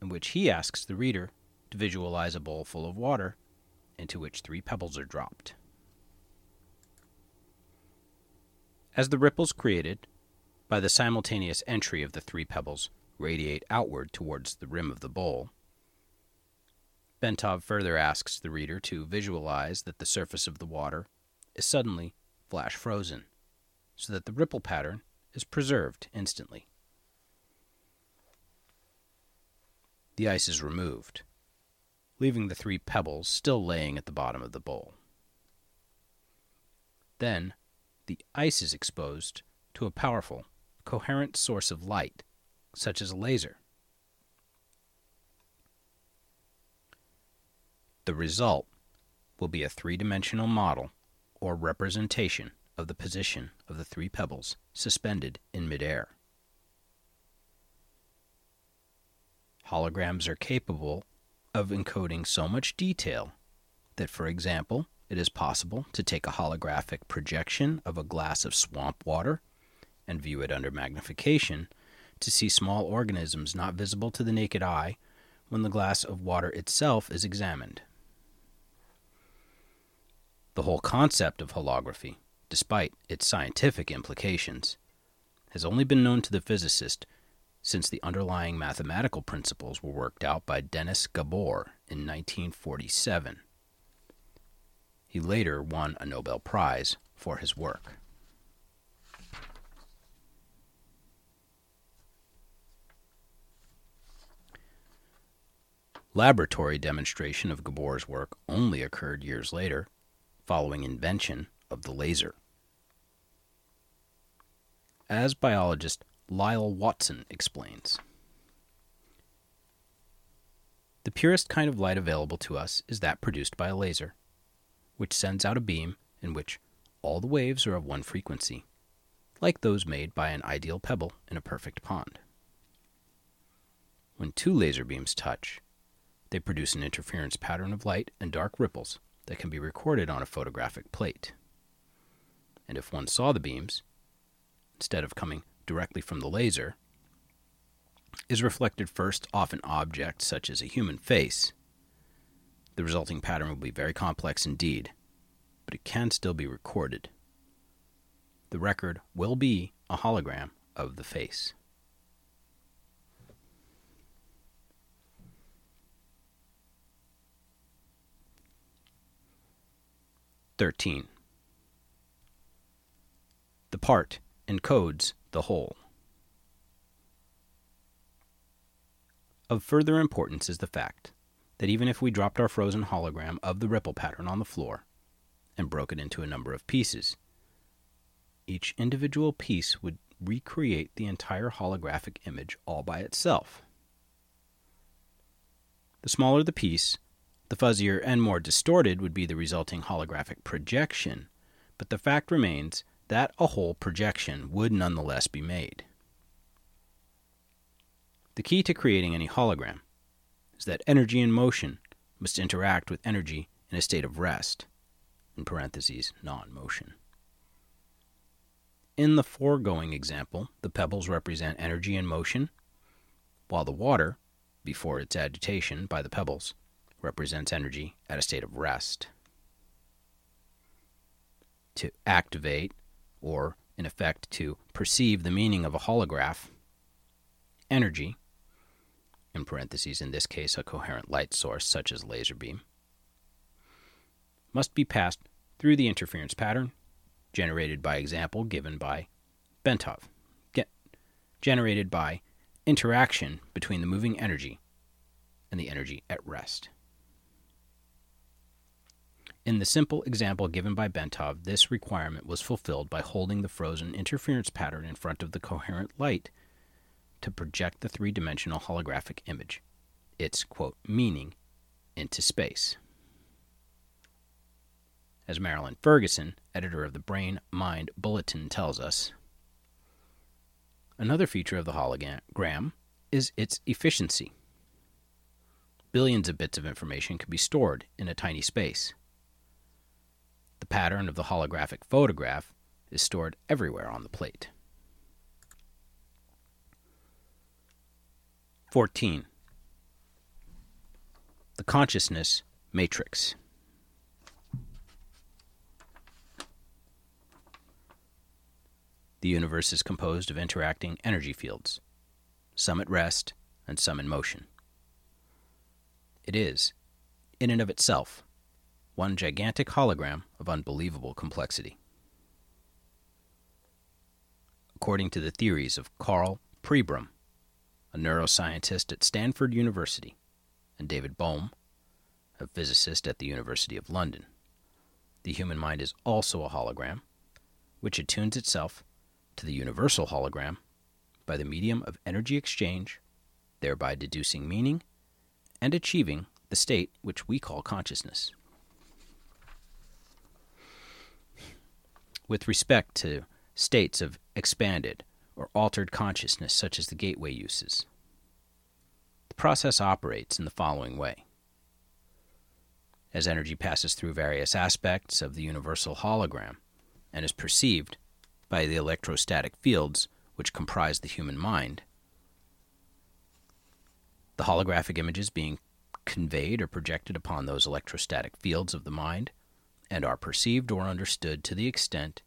in which he asks the reader to visualize a bowl full of water into which three pebbles are dropped. As the ripples created by the simultaneous entry of the three pebbles radiate outward towards the rim of the bowl, Bentov further asks the reader to visualize that the surface of the water is suddenly flash frozen, so that the ripple pattern is preserved instantly. The ice is removed, leaving the three pebbles still laying at the bottom of the bowl. Then, the ice is exposed to a powerful, coherent source of light, such as a laser. The result will be a three dimensional model or representation of the position of the three pebbles suspended in midair. Holograms are capable of encoding so much detail that, for example, it is possible to take a holographic projection of a glass of swamp water and view it under magnification to see small organisms not visible to the naked eye when the glass of water itself is examined. The whole concept of holography, despite its scientific implications, has only been known to the physicist since the underlying mathematical principles were worked out by Denis Gabor in 1947. He later won a Nobel Prize for his work. Laboratory demonstration of Gabor's work only occurred years later, following invention of the laser. As biologist Lyall Watson explains, the purest kind of light available to us is that produced by a laser which sends out a beam in which all the waves are of one frequency, like those made by an ideal pebble in a perfect pond. When two laser beams touch, they produce an interference pattern of light and dark ripples that can be recorded on a photographic plate. And if one saw the beams, instead of coming directly from the laser, is reflected first off an object such as a human face, the resulting pattern will be very complex indeed, but it can still be recorded. The record will be a hologram of the face. Thirteen. The part encodes the whole. Of further importance is the fact that even if we dropped our frozen hologram of the ripple pattern on the floor and broke it into a number of pieces, each individual piece would recreate the entire holographic image all by itself. The smaller the piece, the fuzzier and more distorted would be the resulting holographic projection, but the fact remains that a whole projection would nonetheless be made. The key to creating any hologram is that energy in motion must interact with energy in a state of rest, in parentheses, non motion. In the foregoing example, the pebbles represent energy in motion, while the water, before its agitation by the pebbles, represents energy at a state of rest. To activate, or in effect to perceive the meaning of a holograph, energy in parentheses, in this case, a coherent light source such as laser beam, must be passed through the interference pattern generated by example given by Bentov, get, generated by interaction between the moving energy and the energy at rest. In the simple example given by Bentov, this requirement was fulfilled by holding the frozen interference pattern in front of the coherent light to project the three dimensional holographic image, its, quote, meaning, into space. As Marilyn Ferguson, editor of the Brain Mind Bulletin, tells us, another feature of the hologram is its efficiency. Billions of bits of information can be stored in a tiny space. Pattern of the holographic photograph is stored everywhere on the plate. 14. The Consciousness Matrix. The universe is composed of interacting energy fields, some at rest and some in motion. It is, in and of itself, one gigantic hologram of unbelievable complexity. According to the theories of Karl Pribram, a neuroscientist at Stanford University, and David Bohm, a physicist at the University of London. The human mind is also a hologram which attunes itself to the universal hologram by the medium of energy exchange, thereby deducing meaning and achieving the state which we call consciousness. With respect to states of expanded or altered consciousness, such as the gateway uses, the process operates in the following way. As energy passes through various aspects of the universal hologram and is perceived by the electrostatic fields which comprise the human mind, the holographic images being conveyed or projected upon those electrostatic fields of the mind and are perceived or understood to the extent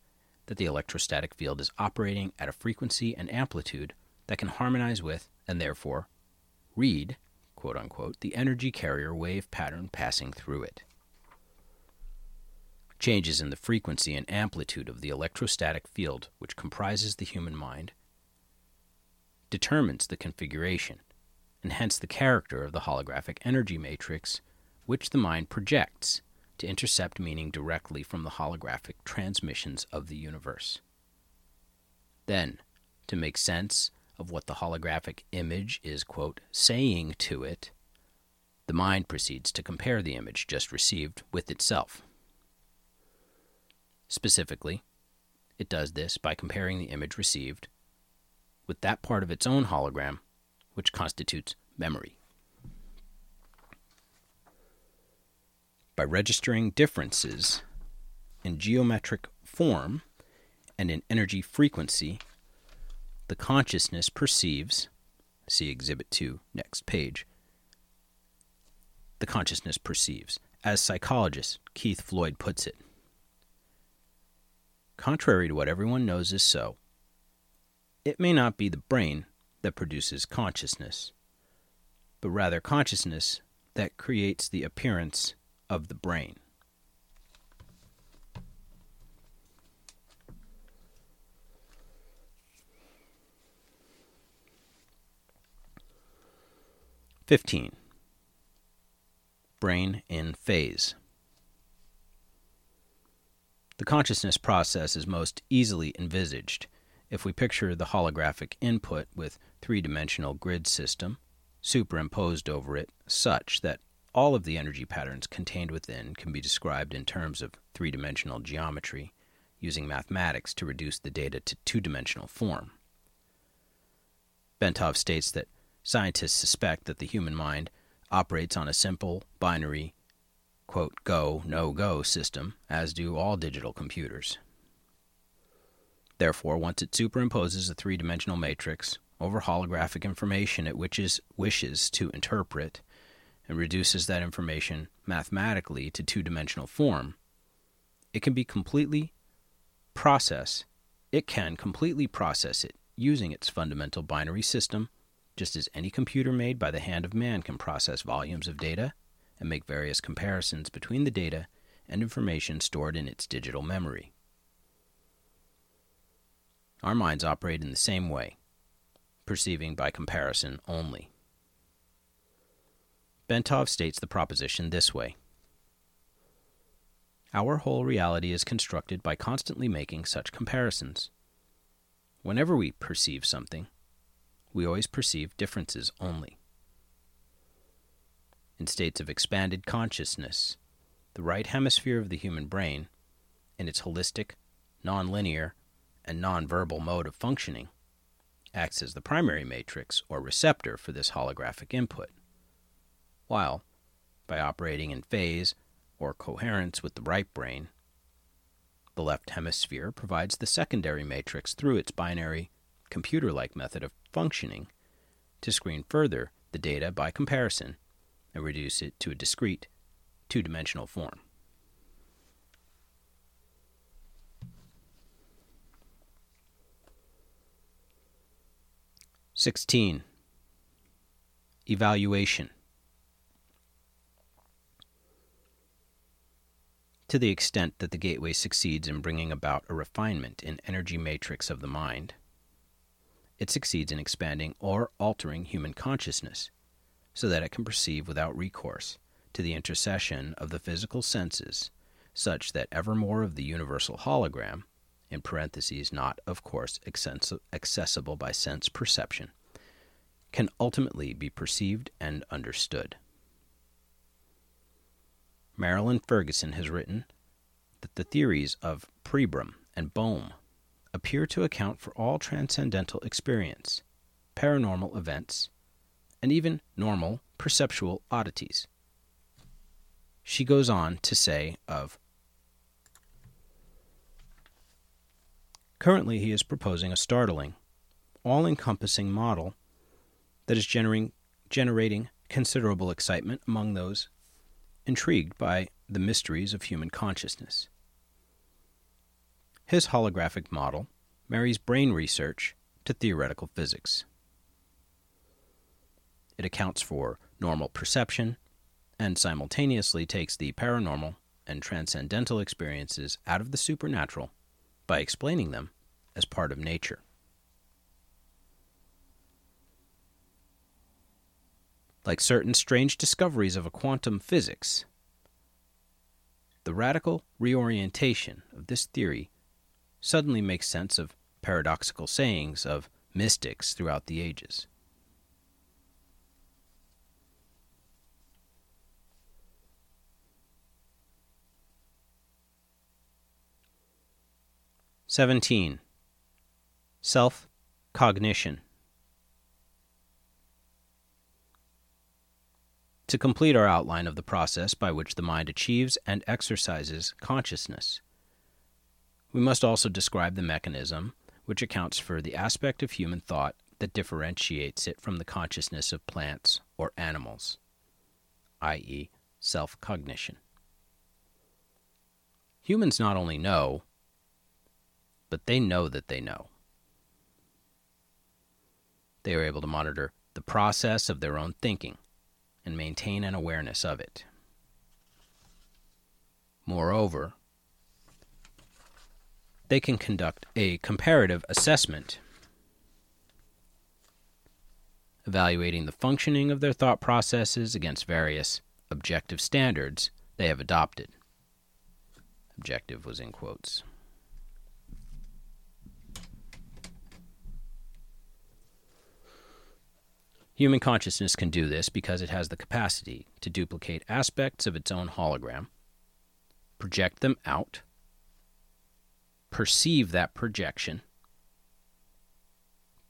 that the electrostatic field is operating at a frequency and amplitude that can harmonize with and therefore read, quote unquote, the energy carrier wave pattern passing through it. Changes in the frequency and amplitude of the electrostatic field which comprises the human mind determines the configuration and hence the character of the holographic energy matrix which the mind projects to intercept meaning directly from the holographic transmissions of the universe. Then, to make sense of what the holographic image is, quote, saying to it, the mind proceeds to compare the image just received with itself. Specifically, it does this by comparing the image received with that part of its own hologram which constitutes memory. By registering differences in geometric form and in energy frequency, the consciousness perceives, see Exhibit 2, next page. The consciousness perceives, as psychologist Keith Floyd puts it. Contrary to what everyone knows is so, it may not be the brain that produces consciousness, but rather consciousness that creates the appearance of the brain. Fifteen. Brain in phase. The consciousness process is most easily envisaged if we picture the holographic input with three dimensional grid system superimposed over it such that all of the energy patterns contained within can be described in terms of three dimensional geometry, using mathematics to reduce the data to two dimensional form. Bentov states that scientists suspect that the human mind operates on a simple binary quote, go, no go system, as do all digital computers. Therefore, once it superimposes a three dimensional matrix over holographic information it wishes, wishes to interpret and reduces that information mathematically to two dimensional form, it can be completely process it can completely process it using its fundamental binary system, just as any computer made by the hand of man can process volumes of data and make various comparisons between the data and information stored in its digital memory. Our minds operate in the same way, perceiving by comparison only. Bentov states the proposition this way Our whole reality is constructed by constantly making such comparisons. Whenever we perceive something, we always perceive differences only. In states of expanded consciousness, the right hemisphere of the human brain, in its holistic, nonlinear, and nonverbal mode of functioning, acts as the primary matrix or receptor for this holographic input, while, by operating in phase or coherence with the right brain, the left hemisphere provides the secondary matrix through its binary, computer like method of functioning to screen further the data by comparison and reduce it to a discrete, two dimensional form. 16. Evaluation. To the extent that the gateway succeeds in bringing about a refinement in energy matrix of the mind, it succeeds in expanding or altering human consciousness so that it can perceive without recourse to the intercession of the physical senses, such that ever more of the universal hologram, in parentheses, not, of course, accessible by sense perception, can ultimately be perceived and understood. Marilyn Ferguson has written that the theories of Pribram and Bohm appear to account for all transcendental experience, paranormal events, and even normal perceptual oddities. She goes on to say of Currently, he is proposing a startling, all encompassing model that is generating, generating considerable excitement among those intrigued by the mysteries of human consciousness. His holographic model marries brain research to theoretical physics. It accounts for normal perception and simultaneously takes the paranormal and transcendental experiences out of the supernatural by explaining them as part of nature. Like certain strange discoveries of a quantum physics, the radical reorientation of this theory suddenly makes sense of paradoxical sayings of mystics throughout the ages. Seventeen. Self cognition. To complete our outline of the process by which the mind achieves and exercises consciousness, we must also describe the mechanism which accounts for the aspect of human thought that differentiates it from the consciousness of plants or animals, i.e., self cognition. Humans not only know, but they know that they know. They are able to monitor the process of their own thinking and maintain an awareness of it. Moreover, they can conduct a comparative assessment, evaluating the functioning of their thought processes against various objective standards they have adopted. Objective was in quotes. Human consciousness can do this because it has the capacity to duplicate aspects of its own hologram, project them out, perceive that projection,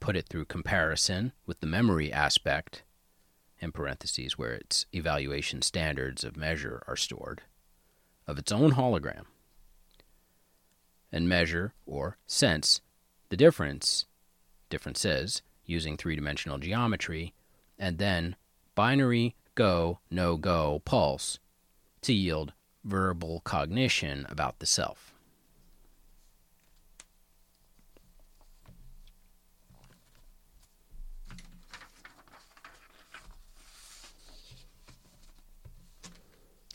put it through comparison with the memory aspect, in parentheses where its evaluation standards of measure are stored, of its own hologram, and measure or sense the difference, differences using three dimensional geometry, and then binary go, no go pulse to yield verbal cognition about the self.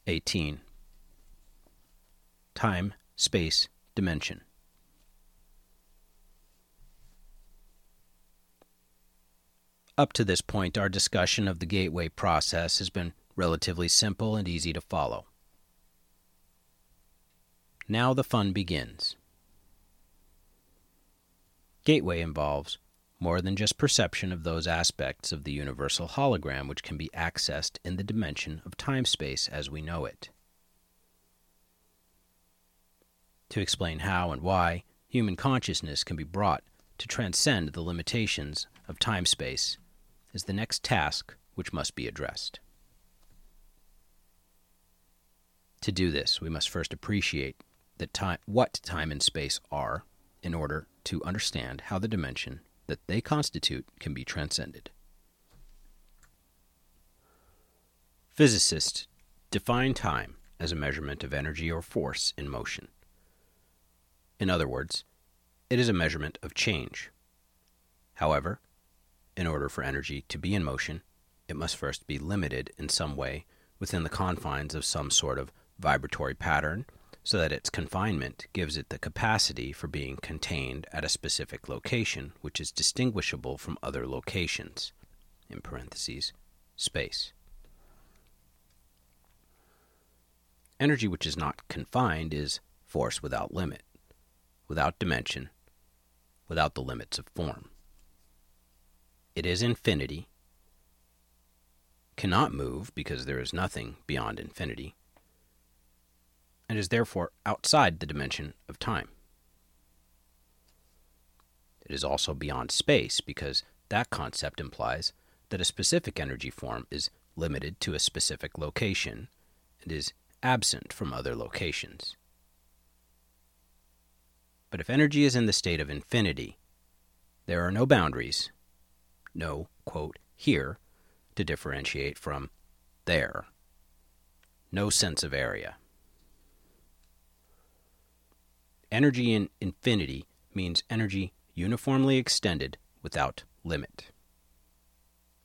Eighteen. Time, space, dimension. Up to this point, our discussion of the gateway process has been relatively simple and easy to follow. Now the fun begins. Gateway involves more than just perception of those aspects of the universal hologram which can be accessed in the dimension of time space as we know it. To explain how and why human consciousness can be brought to transcend the limitations of time space is the next task which must be addressed. To do this, we must first appreciate that time, what time and space are in order to understand how the dimension that they constitute can be transcended. Physicists define time as a measurement of energy or force in motion. In other words, it is a measurement of change. However, in order for energy to be in motion, it must first be limited in some way within the confines of some sort of vibratory pattern so that its confinement gives it the capacity for being contained at a specific location which is distinguishable from other locations in parentheses space energy which is not confined is force without limit without dimension, without the limits of form. It is infinity, cannot move because there is nothing beyond infinity, and is therefore outside the dimension of time. It is also beyond space because that concept implies that a specific energy form is limited to a specific location and is absent from other locations. But if energy is in the state of infinity, there are no boundaries, no, quote, here, to differentiate from there, no sense of area. Energy in infinity means energy uniformly extended without limit.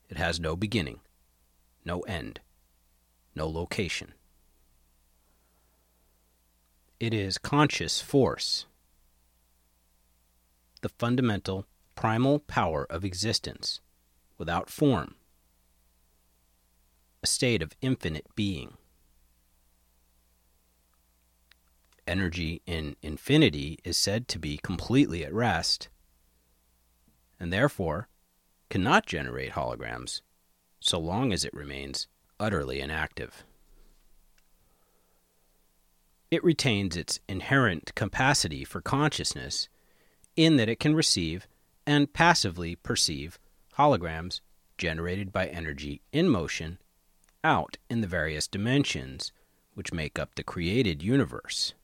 It has no beginning, no end, no location. It is conscious force, the fundamental, primal power of existence, without form, a state of infinite being. Energy in infinity is said to be completely at rest, and therefore cannot generate holograms so long as it remains utterly inactive. It retains its inherent capacity for consciousness in that it can receive and passively perceive holograms generated by energy in motion out in the various dimensions which make up the created universe.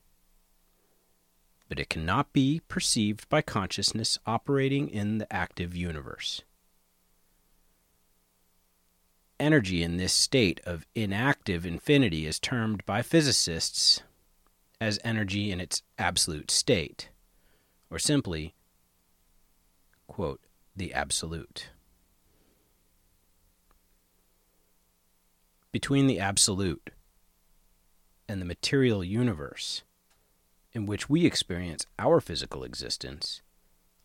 But it cannot be perceived by consciousness operating in the active universe energy in this state of inactive infinity is termed by physicists as energy in its absolute state, or simply, quote, the absolute. Between the absolute and the material universe in which we experience our physical existence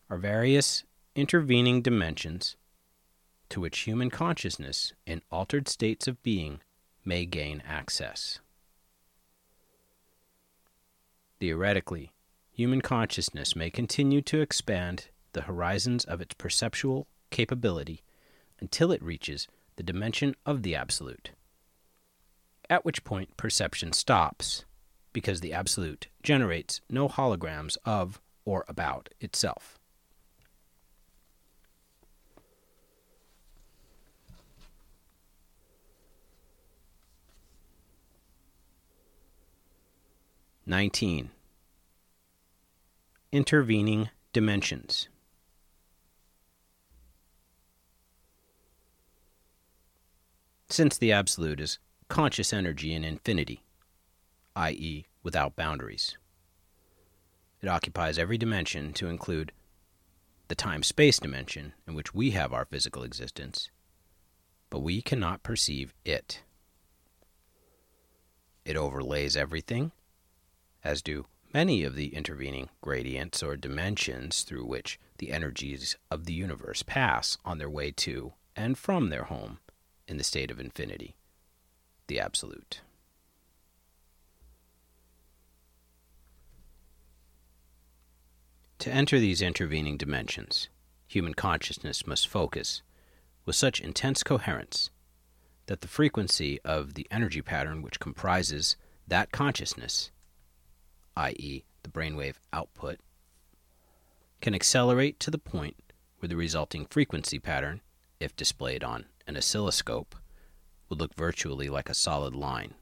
are various intervening dimensions to which human consciousness in altered states of being may gain access. Theoretically, human consciousness may continue to expand the horizons of its perceptual capability until it reaches the dimension of the Absolute, at which point perception stops because the Absolute generates no holograms of or about itself. Nineteen. Intervening dimensions. Since the Absolute is conscious energy in infinity, i.e., without boundaries, it occupies every dimension to include the time space dimension in which we have our physical existence, but we cannot perceive it. It overlays everything as do many of the intervening gradients or dimensions through which the energies of the universe pass on their way to and from their home in the state of infinity, the Absolute. To enter these intervening dimensions, human consciousness must focus with such intense coherence that the frequency of the energy pattern which comprises that consciousness i.e., the brainwave output, can accelerate to the point where the resulting frequency pattern, if displayed on an oscilloscope, would look virtually like a solid line.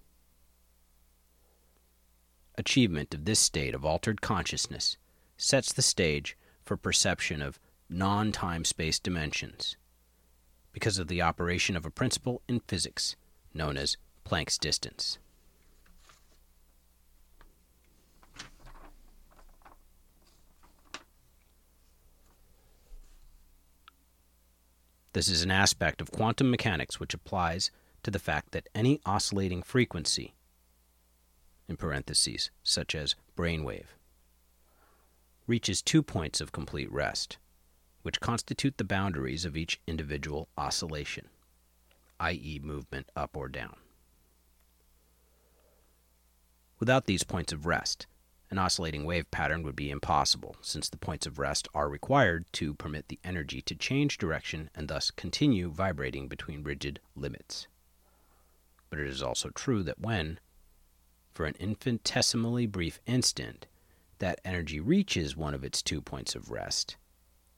Achievement of this state of altered consciousness sets the stage for perception of non time space dimensions because of the operation of a principle in physics known as Planck's distance. This is an aspect of quantum mechanics which applies to the fact that any oscillating frequency, in parentheses, such as brainwave, reaches two points of complete rest, which constitute the boundaries of each individual oscillation, i.e., movement up or down. Without these points of rest, an oscillating wave pattern would be impossible, since the points of rest are required to permit the energy to change direction and thus continue vibrating between rigid limits. But it is also true that when, for an infinitesimally brief instant, that energy reaches one of its two points of rest,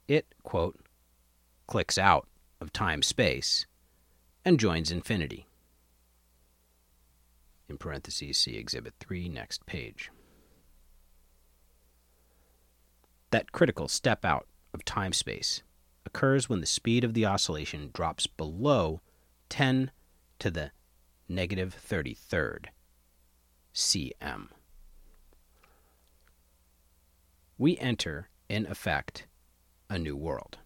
it, quote, clicks out of time space and joins infinity. In parentheses, see Exhibit 3, next page. That critical step out of time space occurs when the speed of the oscillation drops below 10 to the negative 33rd cm. We enter, in effect, a new world.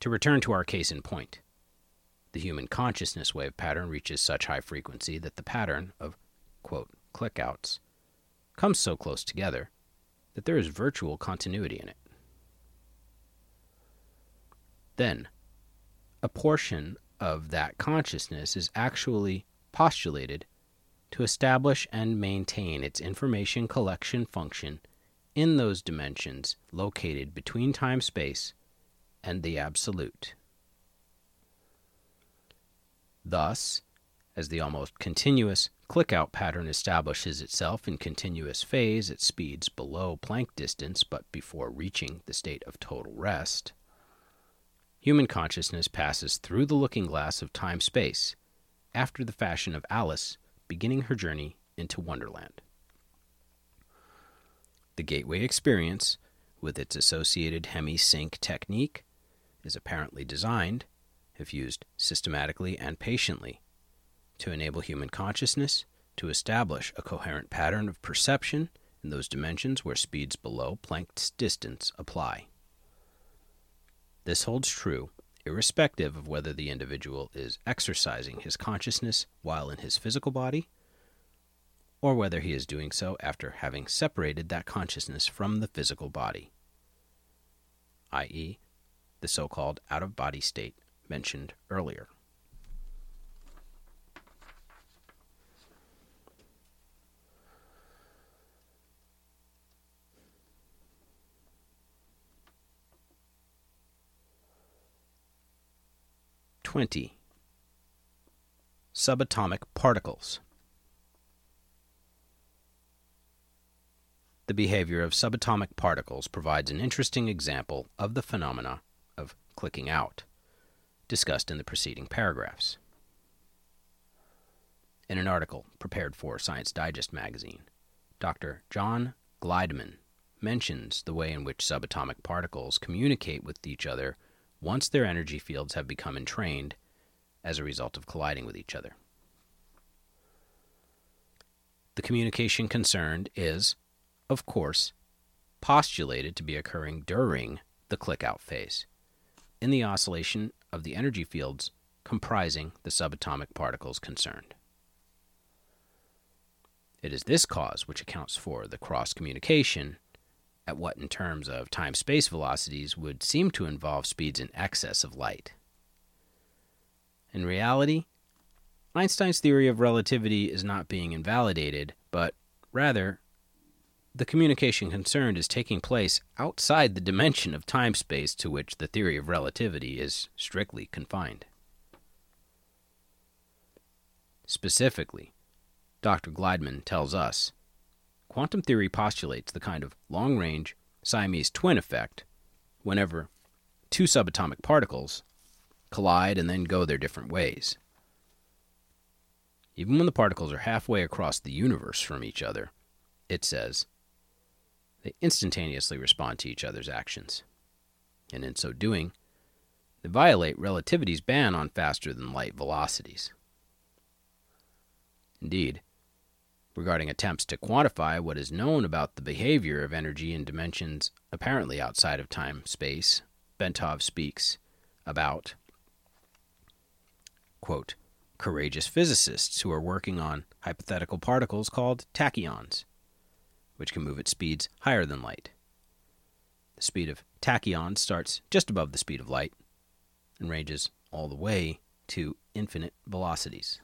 To return to our case in point, the human consciousness wave pattern reaches such high frequency that the pattern of, quote, clickouts comes so close together that there is virtual continuity in it. Then, a portion of that consciousness is actually postulated to establish and maintain its information collection function in those dimensions located between time space and the absolute. Thus, as the almost continuous click-out pattern establishes itself in continuous phase at speeds below Planck distance but before reaching the state of total rest, human consciousness passes through the looking glass of time space after the fashion of Alice beginning her journey into Wonderland. The gateway experience, with its associated hemi sync technique, is apparently designed, if used systematically and patiently, to enable human consciousness to establish a coherent pattern of perception in those dimensions where speeds below Planck's distance apply. This holds true irrespective of whether the individual is exercising his consciousness while in his physical body or whether he is doing so after having separated that consciousness from the physical body, i.e., the so called out of body state mentioned earlier. Twenty subatomic particles. The behavior of subatomic particles provides an interesting example of the phenomena of clicking out discussed in the preceding paragraphs. In an article prepared for Science Digest magazine, Dr. John Gliedman mentions the way in which subatomic particles communicate with each other once their energy fields have become entrained as a result of colliding with each other. The communication concerned is, of course, postulated to be occurring during the click out phase in the oscillation of the energy fields comprising the subatomic particles concerned. It is this cause which accounts for the cross communication at what, in terms of time space velocities, would seem to involve speeds in excess of light. In reality, Einstein's theory of relativity is not being invalidated, but rather the communication concerned is taking place outside the dimension of time space to which the theory of relativity is strictly confined. Specifically, Dr. Gliedman tells us quantum theory postulates the kind of long range Siamese twin effect whenever two subatomic particles collide and then go their different ways. Even when the particles are halfway across the universe from each other, it says, they instantaneously respond to each other's actions. And in so doing, they violate relativity's ban on faster than light velocities. Indeed, regarding attempts to quantify what is known about the behavior of energy in dimensions apparently outside of time space, Bentov speaks about quote, courageous physicists who are working on hypothetical particles called tachyons which can move at speeds higher than light. The speed of tachyons starts just above the speed of light and ranges all the way to infinite velocities.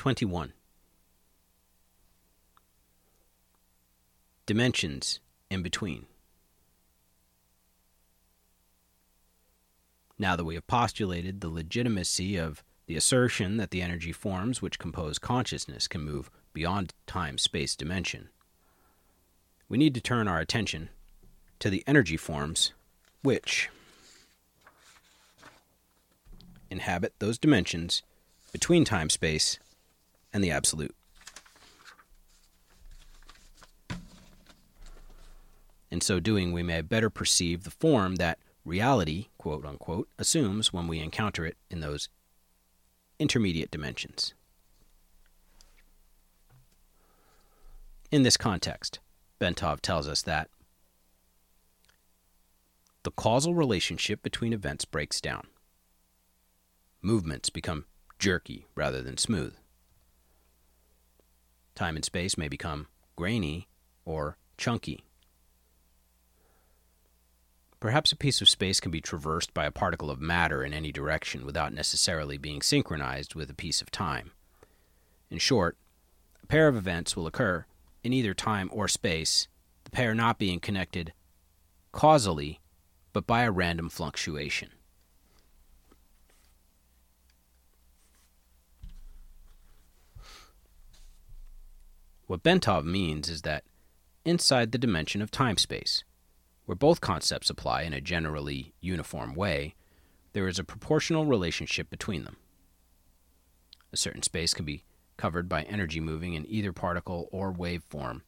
21. Dimensions in between. Now that we have postulated the legitimacy of the assertion that the energy forms which compose consciousness can move beyond time space dimension, we need to turn our attention to the energy forms which inhabit those dimensions between time space and the absolute. In so doing, we may better perceive the form that reality, quote unquote, assumes when we encounter it in those intermediate dimensions. In this context, Bentov tells us that the causal relationship between events breaks down. Movements become jerky rather than smooth. Time and space may become grainy or chunky. Perhaps a piece of space can be traversed by a particle of matter in any direction without necessarily being synchronized with a piece of time. In short, a pair of events will occur in either time or space, the pair not being connected causally, but by a random fluctuation. What Bentov means is that inside the dimension of time space, where both concepts apply in a generally uniform way, there is a proportional relationship between them. A certain space can be covered by energy moving in either particle or wave form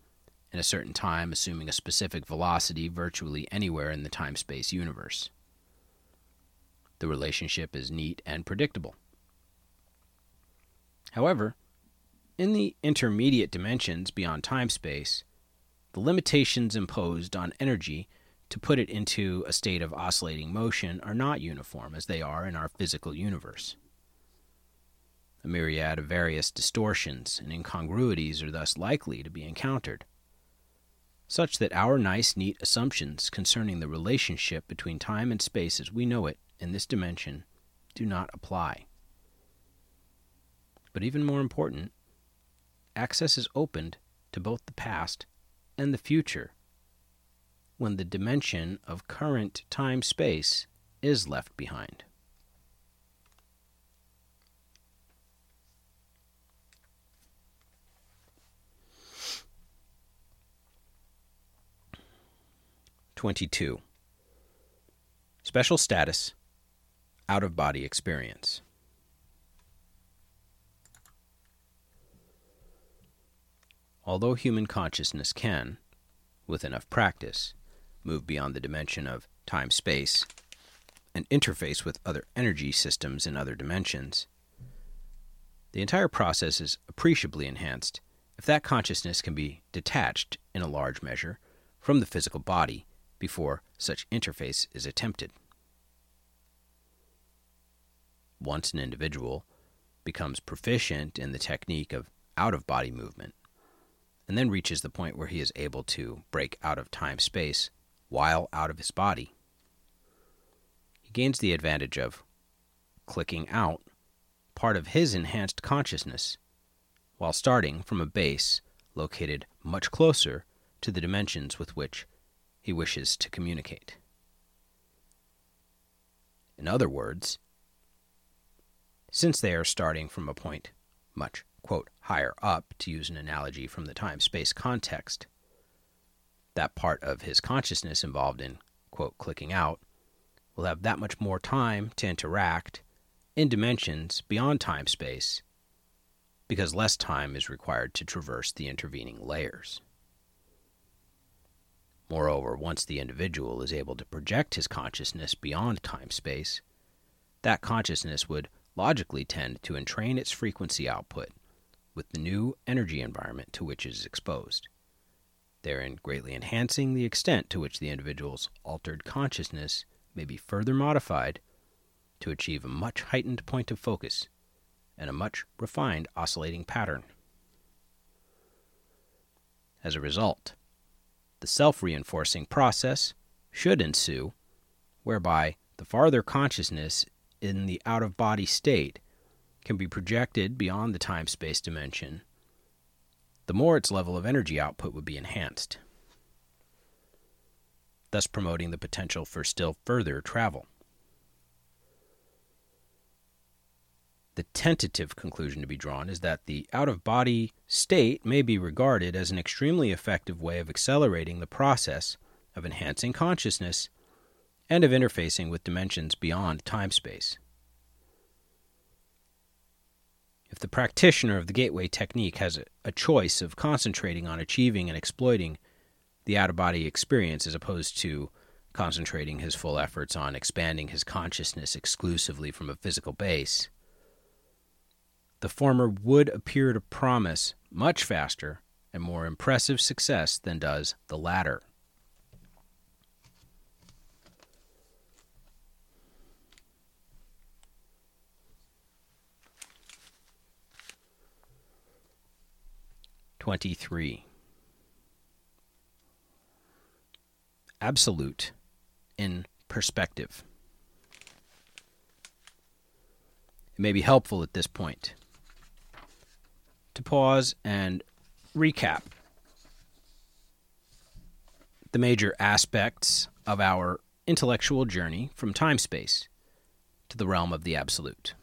in a certain time, assuming a specific velocity virtually anywhere in the time space universe. The relationship is neat and predictable. However, in the intermediate dimensions beyond time space, the limitations imposed on energy to put it into a state of oscillating motion are not uniform as they are in our physical universe. A myriad of various distortions and incongruities are thus likely to be encountered, such that our nice, neat assumptions concerning the relationship between time and space as we know it in this dimension do not apply. But even more important, access is opened to both the past and the future when the dimension of current time space is left behind. Twenty-two. Special status, out of body experience. Although human consciousness can, with enough practice, move beyond the dimension of time space, and interface with other energy systems in other dimensions, the entire process is appreciably enhanced if that consciousness can be detached, in a large measure, from the physical body before such interface is attempted. Once an individual becomes proficient in the technique of out of body movement, and then reaches the point where he is able to break out of time space while out of his body. He gains the advantage of clicking out part of his enhanced consciousness while starting from a base located much closer to the dimensions with which he wishes to communicate. In other words, since they are starting from a point much, quote, higher up, to use an analogy from the time space context, that part of his consciousness involved in, quote, clicking out, will have that much more time to interact in dimensions beyond time space because less time is required to traverse the intervening layers. Moreover, once the individual is able to project his consciousness beyond time space, that consciousness would logically tend to entrain its frequency output with the new energy environment to which it is exposed therein greatly enhancing the extent to which the individual's altered consciousness may be further modified to achieve a much heightened point of focus and a much refined oscillating pattern. As a result, the self reinforcing process should ensue, whereby the farther consciousness in the out of body state can be projected beyond the time space dimension, the more its level of energy output would be enhanced, thus promoting the potential for still further travel. The tentative conclusion to be drawn is that the out of body state may be regarded as an extremely effective way of accelerating the process of enhancing consciousness and of interfacing with dimensions beyond time space. If the practitioner of the gateway technique has a choice of concentrating on achieving and exploiting the out of body experience as opposed to concentrating his full efforts on expanding his consciousness exclusively from a physical base, the former would appear to promise much faster and more impressive success than does the latter. Twenty-three. Absolute in perspective. It may be helpful at this point to pause and recap the major aspects of our intellectual journey from time space to the realm of the absolute.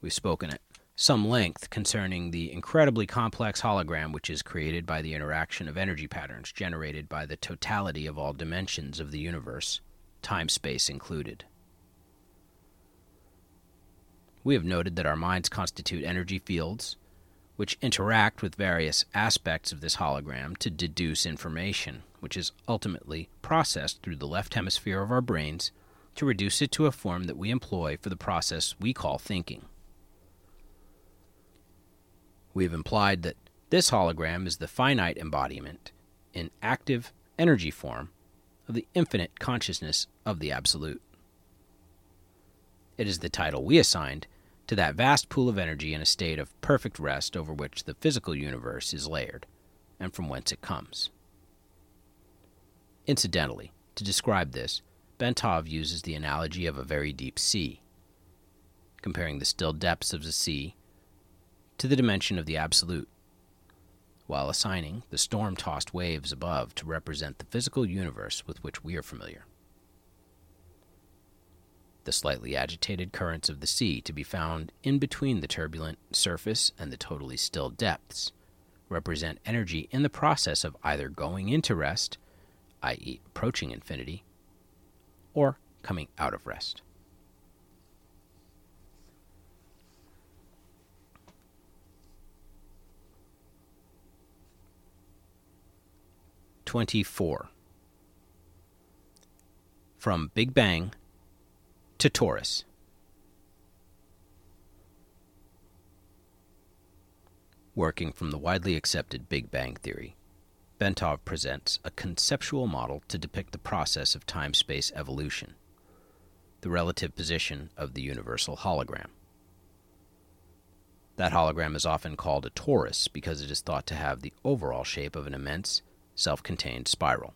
We've spoken at some length concerning the incredibly complex hologram which is created by the interaction of energy patterns generated by the totality of all dimensions of the universe, time space included. We have noted that our minds constitute energy fields which interact with various aspects of this hologram to deduce information, which is ultimately processed through the left hemisphere of our brains to reduce it to a form that we employ for the process we call thinking. We have implied that this hologram is the finite embodiment in active energy form of the infinite consciousness of the Absolute. It is the title we assigned to that vast pool of energy in a state of perfect rest over which the physical universe is layered, and from whence it comes. Incidentally, to describe this, Bentov uses the analogy of a very deep sea, comparing the still depths of the sea to the dimension of the absolute, while assigning the storm tossed waves above to represent the physical universe with which we are familiar the slightly agitated currents of the sea to be found in between the turbulent surface and the totally still depths represent energy in the process of either going into rest, i.e., approaching infinity, or coming out of rest. Twenty-four. From Big Bang to Torus. Working from the widely accepted Big Bang Theory, Bentov presents a conceptual model to depict the process of time space evolution, the relative position of the universal hologram. That hologram is often called a torus because it is thought to have the overall shape of an immense, self contained spiral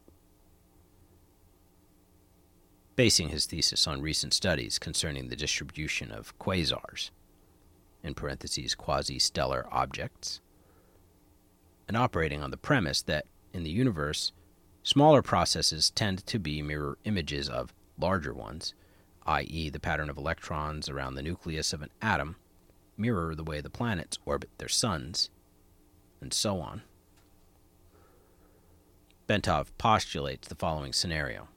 basing his thesis on recent studies concerning the distribution of quasars, in parentheses, quasi stellar objects, and operating on the premise that in the universe, smaller processes tend to be mirror images of larger ones, i.e., the pattern of electrons around the nucleus of an atom mirror the way the planets orbit their suns, and so on. Bentov postulates the following scenario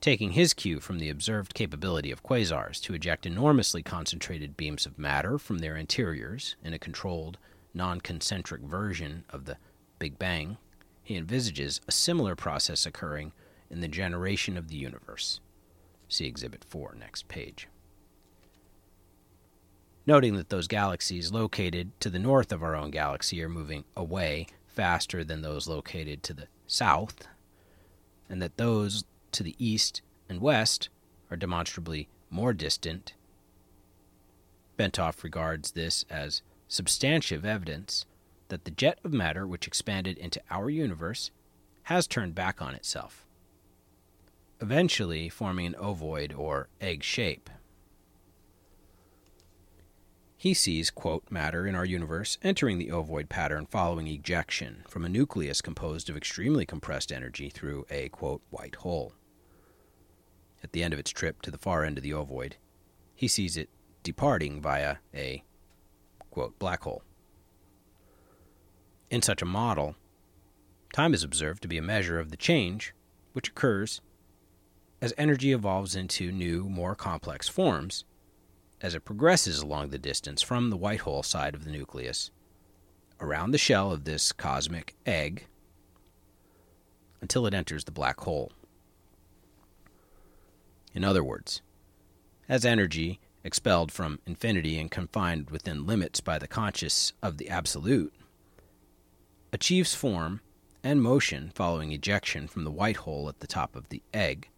taking his cue from the observed capability of quasars to eject enormously concentrated beams of matter from their interiors in a controlled, non concentric version of the Big Bang, he envisages a similar process occurring in the generation of the universe. See Exhibit 4, next page. Noting that those galaxies located to the north of our own galaxy are moving away faster than those located to the south, and that those to the east and west are demonstrably more distant. Bentov regards this as substantive evidence that the jet of matter which expanded into our universe has turned back on itself. eventually forming an ovoid or egg shape. He sees, quote, matter in our universe entering the ovoid pattern following ejection from a nucleus composed of extremely compressed energy through a, quote, white hole. At the end of its trip to the far end of the ovoid, he sees it departing via a, quote, black hole. In such a model, time is observed to be a measure of the change which occurs as energy evolves into new, more complex forms as it progresses along the distance from the white hole side of the nucleus around the shell of this cosmic egg until it enters the black hole. In other words, as energy expelled from infinity and confined within limits by the conscious of the absolute achieves form and motion following ejection from the white hole at the top of the egg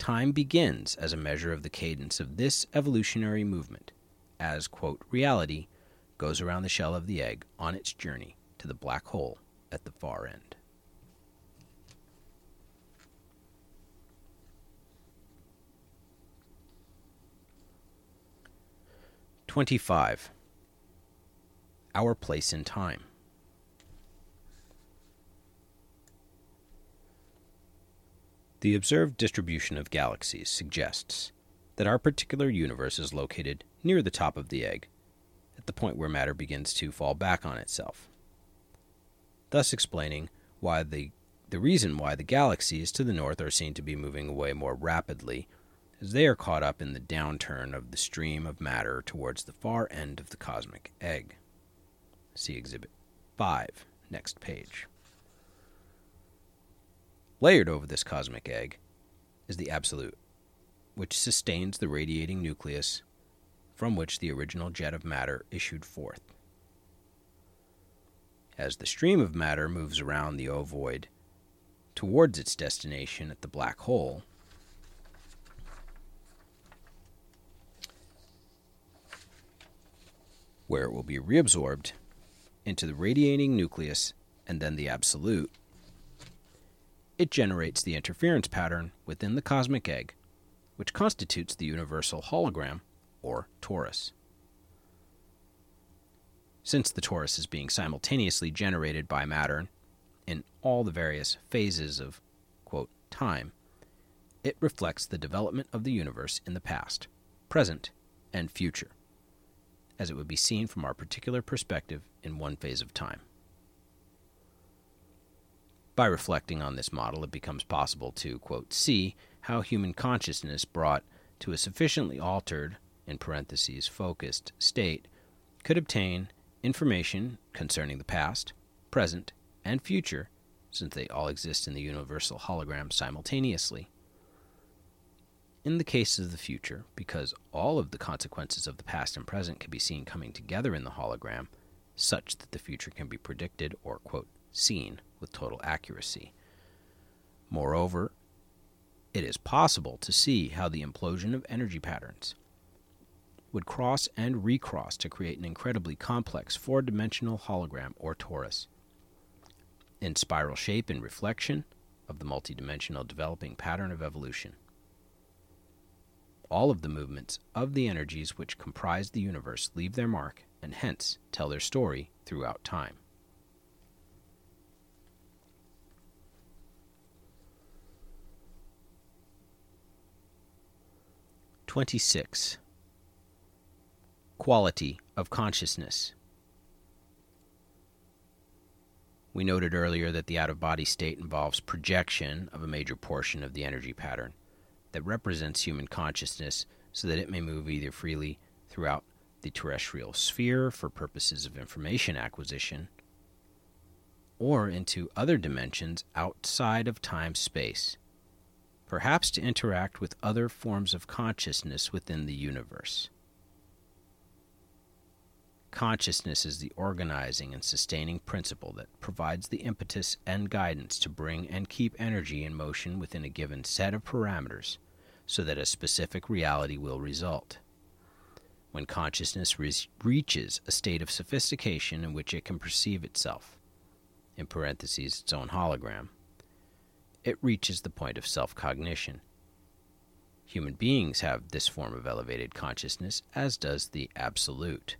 time begins as a measure of the cadence of this evolutionary movement, as, quote, reality goes around the shell of the egg on its journey to the black hole at the far end. Twenty-five. Our place in time. The observed distribution of galaxies suggests that our particular universe is located near the top of the egg, at the point where matter begins to fall back on itself, thus explaining why the the reason why the galaxies to the north are seen to be moving away more rapidly as they are caught up in the downturn of the stream of matter towards the far end of the cosmic egg. See Exhibit 5, next page. Layered over this cosmic egg is the Absolute, which sustains the radiating nucleus from which the original jet of matter issued forth. As the stream of matter moves around the ovoid towards its destination at the black hole, where it will be reabsorbed into the radiating nucleus and then the absolute, it generates the interference pattern within the cosmic egg, which constitutes the universal hologram, or torus. Since the torus is being simultaneously generated by matter in all the various phases of quote, time, it reflects the development of the universe in the past, present, and future, as it would be seen from our particular perspective in one phase of time. By reflecting on this model, it becomes possible to, quote, see how human consciousness brought to a sufficiently altered, in parentheses, focused state could obtain information concerning the past, present, and future, since they all exist in the universal hologram simultaneously. In the case of the future, because all of the consequences of the past and present can be seen coming together in the hologram, such that the future can be predicted or, quote, seen with total accuracy. Moreover, it is possible to see how the implosion of energy patterns would cross and recross to create an incredibly complex four dimensional hologram or torus. In spiral shape and reflection of the multidimensional developing pattern of evolution. All of the movements of the energies which comprise the universe leave their mark and hence tell their story throughout time. 26. Quality of consciousness. We noted earlier that the out of body state involves projection of a major portion of the energy pattern that represents human consciousness so that it may move either freely throughout the terrestrial sphere for purposes of information acquisition or into other dimensions outside of time space perhaps to interact with other forms of consciousness within the universe. Consciousness is the organizing and sustaining principle that provides the impetus and guidance to bring and keep energy in motion within a given set of parameters so that a specific reality will result. When consciousness re- reaches a state of sophistication in which it can perceive itself, in parentheses, its own hologram, it reaches the point of self cognition Human beings have this form of elevated consciousness, as does the Absolute.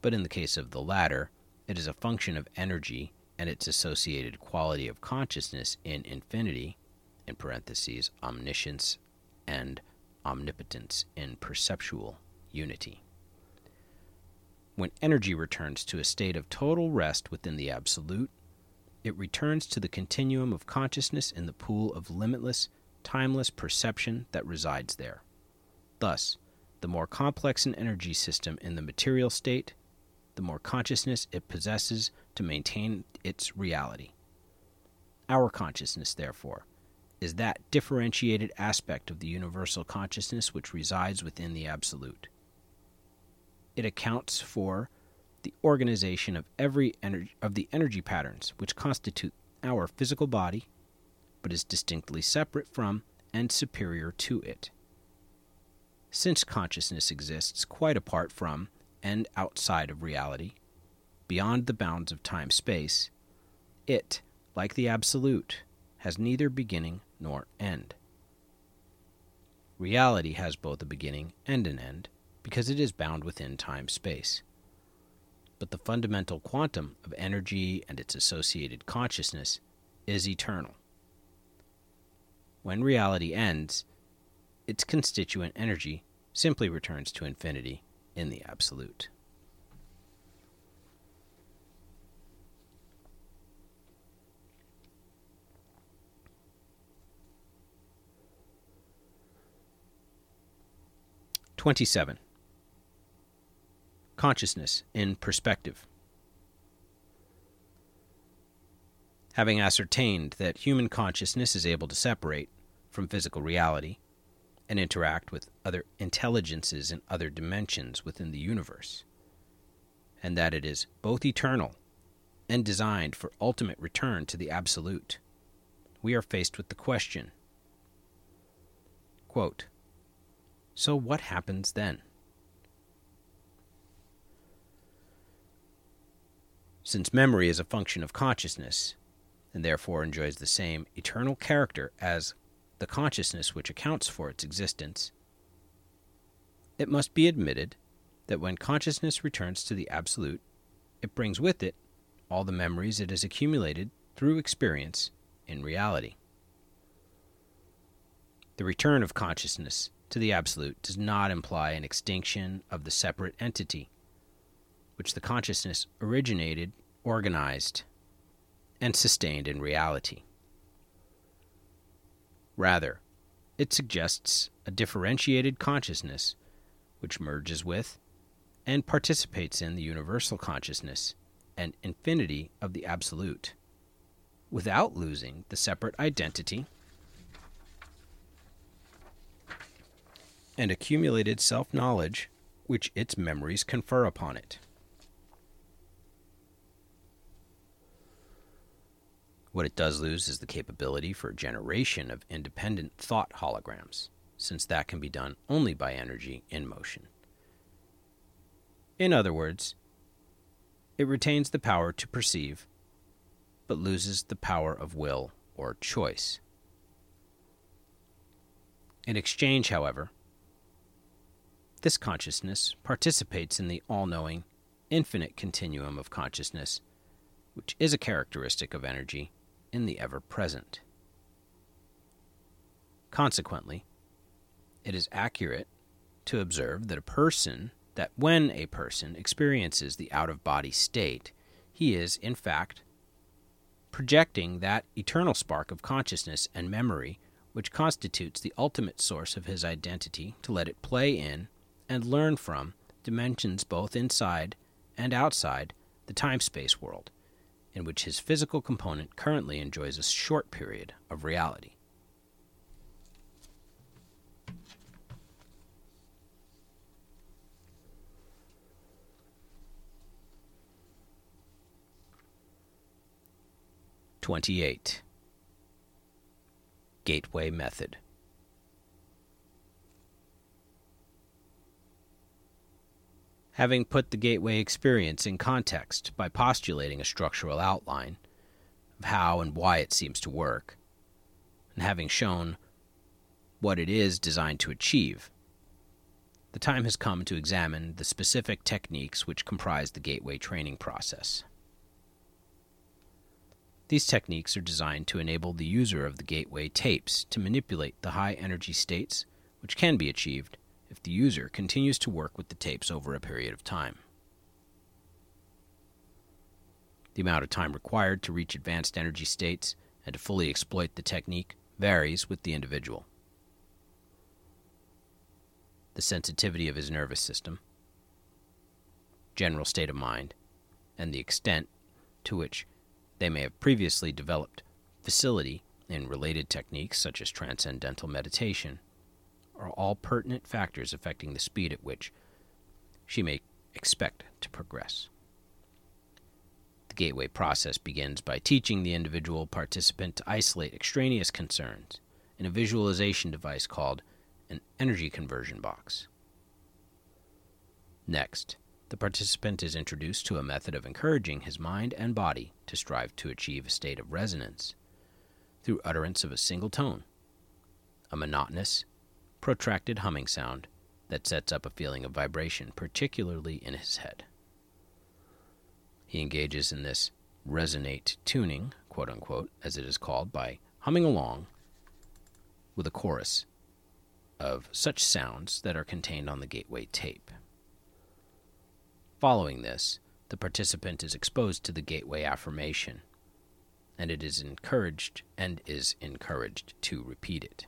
But in the case of the latter, it is a function of energy and its associated quality of consciousness in infinity, in parentheses, omniscience and omnipotence in perceptual unity. When energy returns to a state of total rest within the Absolute, it returns to the continuum of consciousness in the pool of limitless, timeless perception that resides there. Thus, the more complex an energy system in the material state, the more consciousness it possesses to maintain its reality. Our consciousness, therefore, is that differentiated aspect of the universal consciousness which resides within the Absolute. It accounts for the organization of every energy of the energy patterns which constitute our physical body, but is distinctly separate from and superior to it. Since consciousness exists quite apart from and outside of reality, beyond the bounds of time space, it, like the Absolute, has neither beginning nor end. Reality has both a beginning and an end because it is bound within time space. But the fundamental quantum of energy and its associated consciousness is eternal. When reality ends, its constituent energy simply returns to infinity in the absolute. Twenty-seven. Consciousness in perspective. Having ascertained that human consciousness is able to separate from physical reality, and interact with other intelligences in other dimensions within the universe, and that it is both eternal and designed for ultimate return to the Absolute, we are faced with the question quote, So what happens then? Since memory is a function of consciousness, and therefore enjoys the same eternal character as the consciousness which accounts for its existence, it must be admitted that when consciousness returns to the Absolute, it brings with it all the memories it has accumulated through experience in reality. The return of consciousness to the Absolute does not imply an extinction of the separate entity, which the consciousness originated, organized, and sustained in reality. Rather, it suggests a differentiated consciousness which merges with and participates in the universal consciousness and infinity of the Absolute without losing the separate identity and accumulated self knowledge which its memories confer upon it. What it does lose is the capability for a generation of independent thought holograms, since that can be done only by energy in motion. In other words, it retains the power to perceive, but loses the power of will or choice. In exchange, however, this consciousness participates in the all knowing, infinite continuum of consciousness, which is a characteristic of energy in the ever present. Consequently, it is accurate to observe that a person, that when a person experiences the out of body state, he is, in fact, projecting that eternal spark of consciousness and memory which constitutes the ultimate source of his identity to let it play in and learn from dimensions both inside and outside the time space world in which his physical component currently enjoys a short period of reality. Twenty-eight. Gateway Method having put the gateway experience in context by postulating a structural outline of how and why it seems to work, and having shown what it is designed to achieve. The time has come to examine the specific techniques which comprise the gateway training process. These techniques are designed to enable the user of the gateway tapes to manipulate the high energy states, which can be achieved if the user continues to work with the tapes over a period of time. The amount of time required to reach advanced energy states and to fully exploit the technique varies with the individual. The sensitivity of his nervous system, general state of mind, and the extent to which they may have previously developed facility in related techniques such as transcendental meditation are all pertinent factors affecting the speed at which she may expect to progress. The gateway process begins by teaching the individual participant to isolate extraneous concerns in a visualization device called an energy conversion box. Next, the participant is introduced to a method of encouraging his mind and body to strive to achieve a state of resonance through utterance of a single tone, a monotonous, protracted humming sound that sets up a feeling of vibration, particularly in his head. He engages in this resonate tuning, quote unquote, as it is called, by humming along with a chorus of such sounds that are contained on the gateway tape. Following this, the participant is exposed to the gateway affirmation, and it is encouraged and is encouraged to repeat it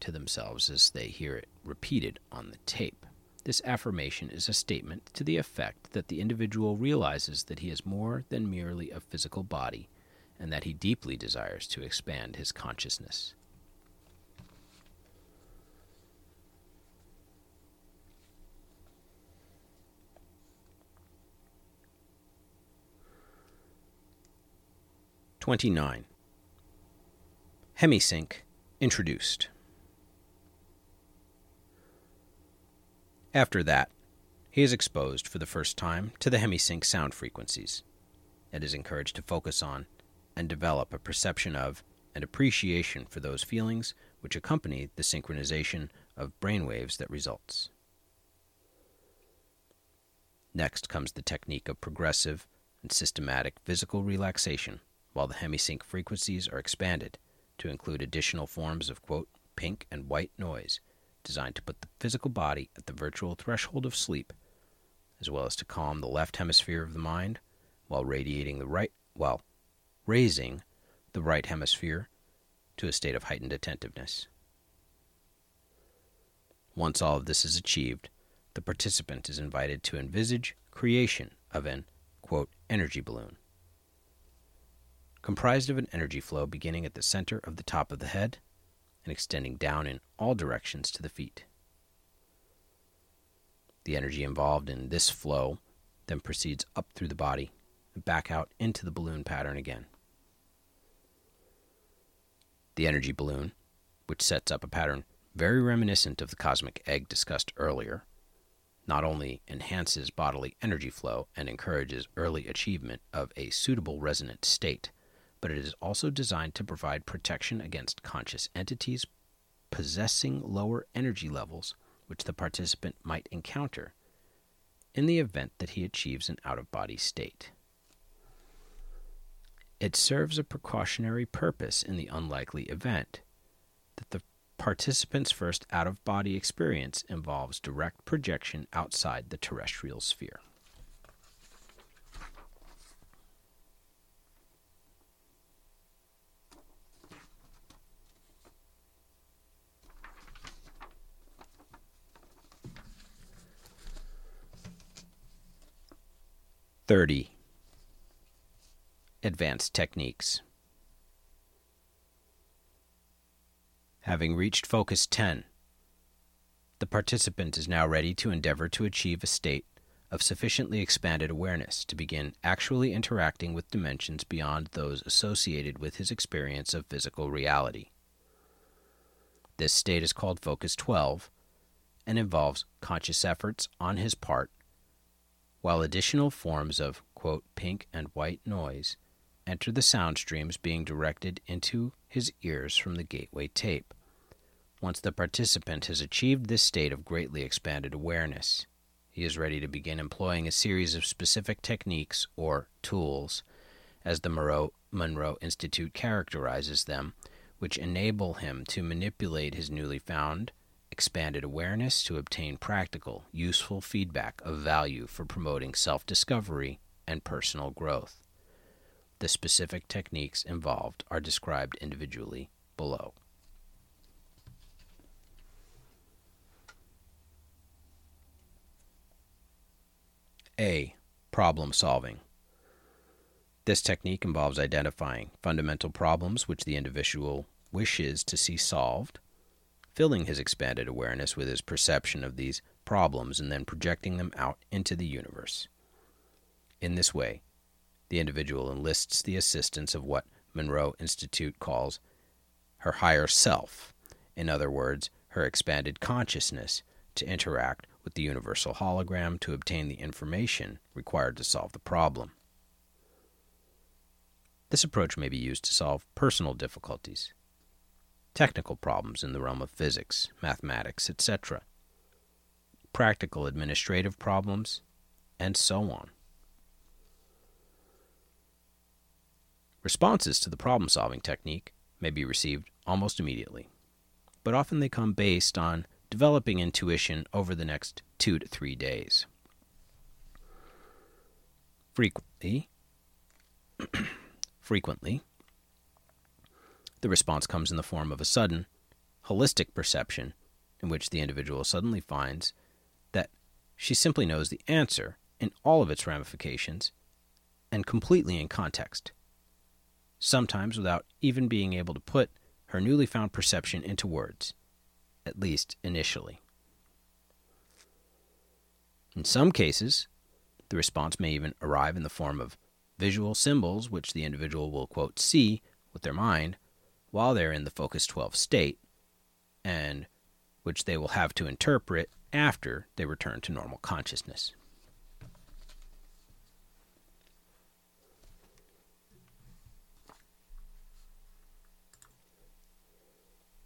to themselves as they hear it repeated on the tape. This affirmation is a statement to the effect that the individual realizes that he is more than merely a physical body and that he deeply desires to expand his consciousness. Twenty-nine. Hemisync introduced. After that, he is exposed for the first time to the hemisync sound frequencies and is encouraged to focus on and develop a perception of and appreciation for those feelings which accompany the synchronization of brainwaves that results. Next comes the technique of progressive and systematic physical relaxation while the hemisync frequencies are expanded to include additional forms of quote, pink and white noise designed to put the physical body at the virtual threshold of sleep, as well as to calm the left hemisphere of the mind while radiating the right while raising the right hemisphere to a state of heightened attentiveness. Once all of this is achieved, the participant is invited to envisage creation of an quote, energy balloon comprised of an energy flow beginning at the center of the top of the head and extending down in all directions to the feet. The energy involved in this flow then proceeds up through the body and back out into the balloon pattern again. The energy balloon, which sets up a pattern very reminiscent of the cosmic egg discussed earlier, not only enhances bodily energy flow and encourages early achievement of a suitable resonant state, but it is also designed to provide protection against conscious entities possessing lower energy levels which the participant might encounter in the event that he achieves an out of body state. It serves a precautionary purpose in the unlikely event that the participant's first out of body experience involves direct projection outside the terrestrial sphere. 30. Advanced Techniques. Having reached focus 10, the participant is now ready to endeavor to achieve a state of sufficiently expanded awareness to begin actually interacting with dimensions beyond those associated with his experience of physical reality. This state is called Focus 12 and involves conscious efforts on his part while additional forms of quote, pink and white noise enter the sound streams being directed into his ears from the gateway tape, Once the participant has achieved this state of greatly expanded awareness, he is ready to begin employing a series of specific techniques or tools, as the Moreau, Monroe Institute characterizes them, which enable him to manipulate his newly found expanded awareness to obtain practical, useful feedback of value for promoting self discovery and personal growth. The specific techniques involved are described individually below. A. Problem solving. This technique involves identifying fundamental problems which the individual wishes to see solved, filling his expanded awareness with his perception of these problems, and then projecting them out into the universe. In this way, the individual enlists the assistance of what Monroe Institute calls her higher self, in other words, her expanded consciousness, to interact with the universal hologram to obtain the information required to solve the problem. This approach may be used to solve personal difficulties, technical problems in the realm of physics, mathematics, etc., practical administrative problems, and so on. Responses to the problem solving technique may be received almost immediately, but often they come based on developing intuition over the next two to three days. Frequently, frequently, the response comes in the form of a sudden, holistic perception in which the individual suddenly finds that she simply knows the answer in all of its ramifications and completely in context, sometimes without even being able to put her newly found perception into words at least initially. In some cases, the response may even arrive in the form of visual symbols which the individual will, quote, see with their mind while they're in the Focus 12 state, and which they will have to interpret after they return to normal consciousness.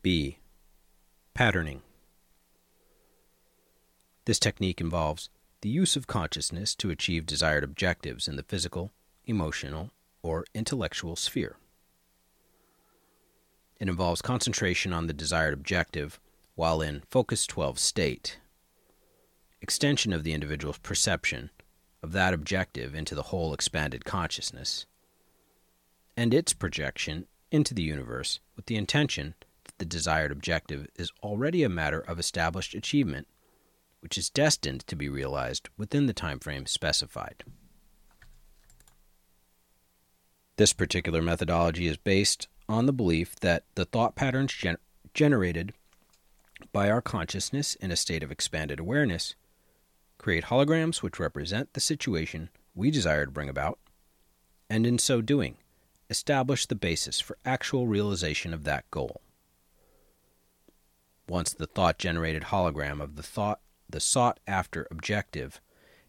B. Patterning. This technique involves the use of consciousness to achieve desired objectives in the physical, emotional, or intellectual sphere. It involves concentration on the desired objective while in Focus 12 state, extension of the individual's perception of that objective into the whole expanded consciousness, and its projection into the universe with the intention that the desired objective is already a matter of established achievement, which is destined to be realized within the time frame specified. This particular methodology is based on the belief that the thought patterns gen- generated by our consciousness in a state of expanded awareness create holograms which represent the situation we desire to bring about, and in so doing, establish the basis for actual realization of that goal. Once the thought generated hologram of the thought the sought after objective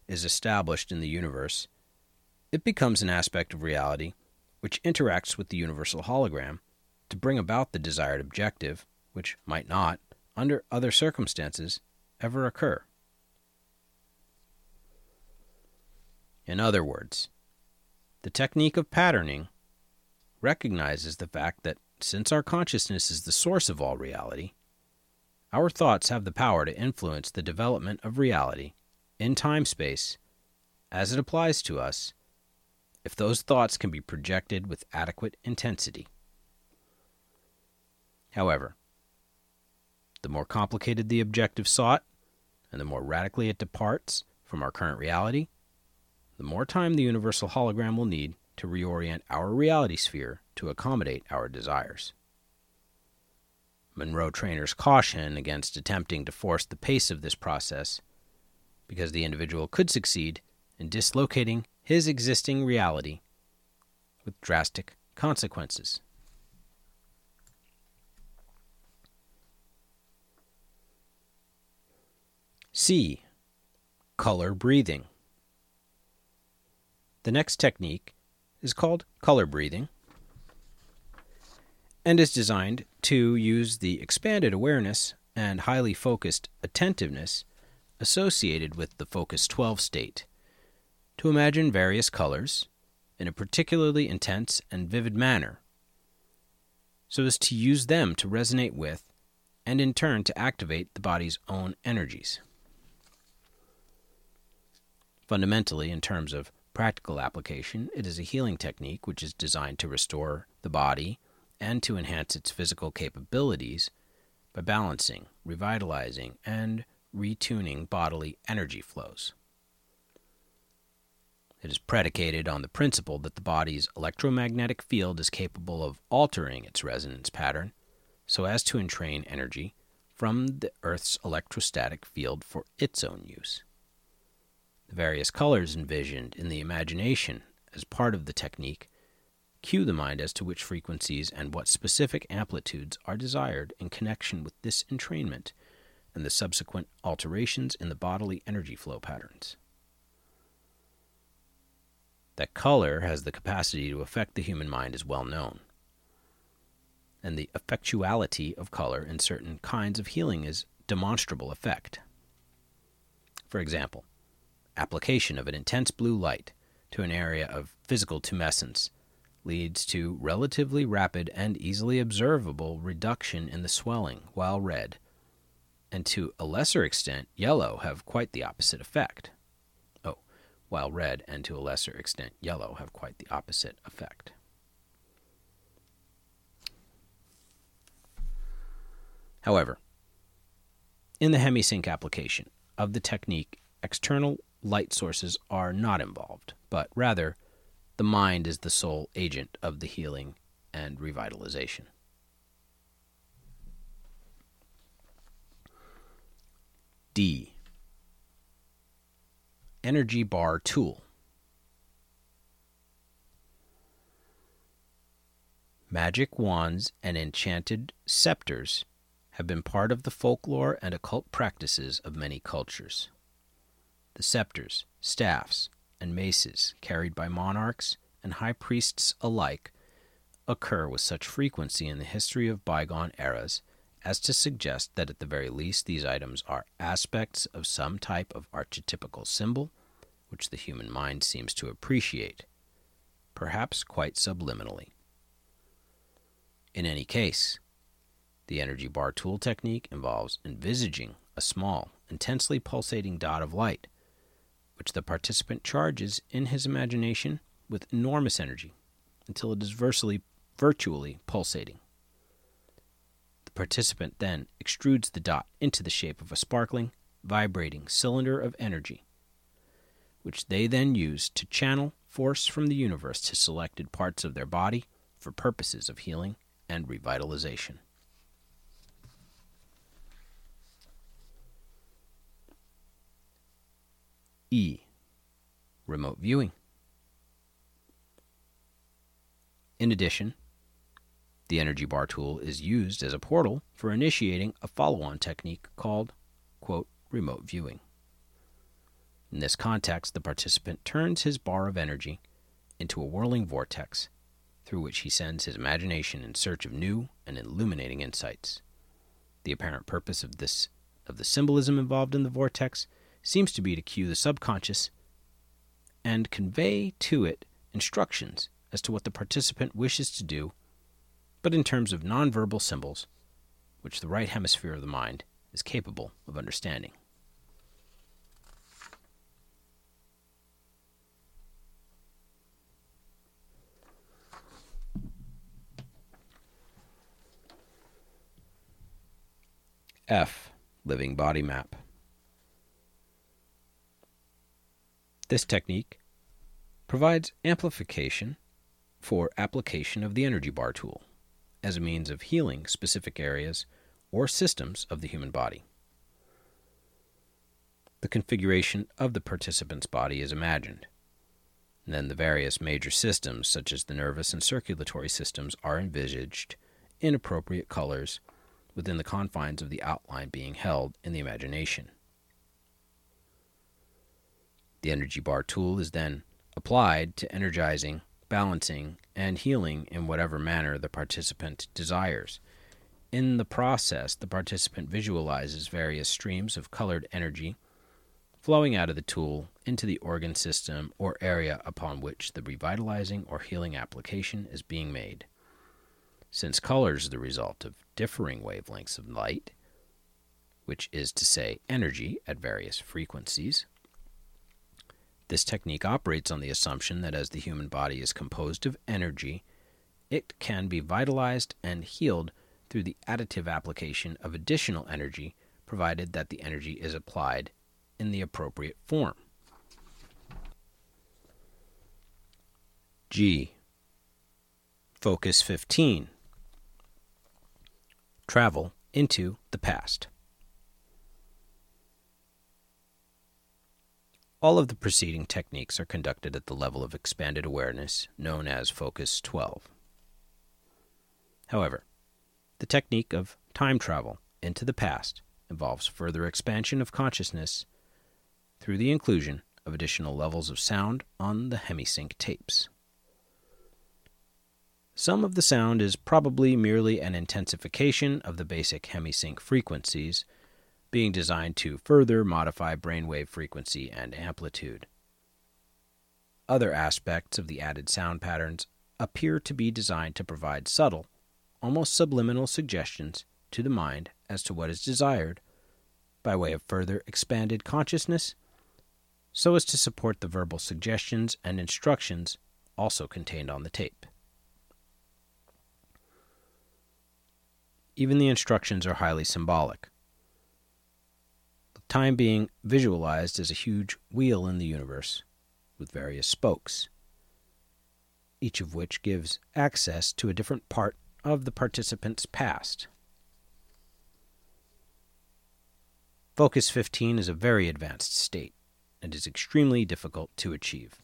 is established in the universe, it becomes an aspect of reality which interacts with the universal hologram to bring about the desired objective, which might not, under other circumstances, ever occur. In other words, the technique of patterning recognizes the fact that since our consciousness is the source of all reality, our thoughts have the power to influence the development of reality in time space as it applies to us if those thoughts can be projected with adequate intensity. However, the more complicated the objective sought, and the more radically it departs from our current reality, the more time the universal hologram will need to reorient our reality sphere to accommodate our desires. Monroe trainers caution against attempting to force the pace of this process because the individual could succeed in dislocating his existing reality with drastic consequences. C. Color breathing. The next technique is called color breathing and is designed to use the expanded awareness and highly focused attentiveness associated with the Focus 12 state to imagine various colors in a particularly intense and vivid manner so as to use them to resonate with and in turn to activate the body's own energies. Fundamentally, in terms of practical application, it is a healing technique which is designed to restore the body and to enhance its physical capabilities by balancing, revitalizing, and retuning bodily energy flows. It is predicated on the principle that the body's electromagnetic field is capable of altering its resonance pattern so as to entrain energy from the Earth's electrostatic field for its own use. The various colors envisioned in the imagination as part of the technique cue the mind as to which frequencies and what specific amplitudes are desired in connection with this entrainment and the subsequent alterations in the bodily energy flow patterns. That color has the capacity to affect the human mind is well known and the effectuality of color in certain kinds of healing is demonstrable effect. For example, application of an intense blue light to an area of physical tumescence leads to relatively rapid and easily observable reduction in the swelling, while red, and to a lesser extent, yellow have quite the opposite effect. While red and to a lesser extent, yellow have quite the opposite effect. However, in the HemiSync application of the technique, external light sources are not involved, but rather the mind is the sole agent of the healing and revitalization. D. Energy Bar Tool. Magic wands and enchanted scepters have been part of the folklore and occult practices of many cultures. The scepters, staffs, and maces carried by monarchs and high priests alike occur with such frequency in the history of bygone eras as to suggest that at the very least these items are aspects of some type of archetypical symbol which the human mind seems to appreciate, perhaps quite subliminally. In any case, the energy bar tool technique involves envisaging a small, intensely pulsating dot of light, which the participant charges in his imagination with enormous energy until it is virtually, virtually pulsating. Participant then extrudes the dot into the shape of a sparkling, vibrating cylinder of energy, which they then use to channel force from the universe to selected parts of their body for purposes of healing and revitalization. E. Remote viewing. In addition, the energy bar tool is used as a portal for initiating a follow on technique called, quote, remote viewing. In this context, the participant turns his bar of energy into a whirling vortex through which he sends his imagination in search of new and illuminating insights. The apparent purpose of this of the symbolism involved in the vortex seems to be to cue the subconscious and convey to it instructions as to what the participant wishes to do, but in terms of nonverbal symbols, which the right hemisphere of the mind is capable of understanding. F. Living Body Map. This technique provides amplification for application of the energy bar tool as a means of healing specific areas or systems of the human body. The configuration of the participant's body is imagined. And then the various major systems, such as the nervous and circulatory systems, are envisaged in appropriate colors within the confines of the outline being held in the imagination. The energy bar tool is then applied to energizing, balancing, and healing in whatever manner the participant desires, In the process, the participant visualizes various streams of colored energy flowing out of the tool into the organ system or area upon which the revitalizing or healing application is being made. Since color is the result of differing wavelengths of light, which is to say, energy at various frequencies, this technique operates on the assumption that as the human body is composed of energy, it can be vitalized and healed through the additive application of additional energy, provided that the energy is applied in the appropriate form. G. Focus 15 Travel into the past. All of the preceding techniques are conducted at the level of expanded awareness known as Focus 12. However, the technique of time travel into the past involves further expansion of consciousness through the inclusion of additional levels of sound on the hemisync tapes. Some of the sound is probably merely an intensification of the basic hemisync frequencies, being designed to further modify brainwave frequency and amplitude. Other aspects of the added sound patterns appear to be designed to provide subtle almost subliminal suggestions to the mind as to what is desired by way of further expanded consciousness, so as to support the verbal suggestions and instructions also contained on the tape. Even the instructions are highly symbolic. Time being visualized as a huge wheel in the universe with various spokes, each of which gives access to a different part of the participant's past. Focus 15 is a very advanced state and is extremely difficult to achieve.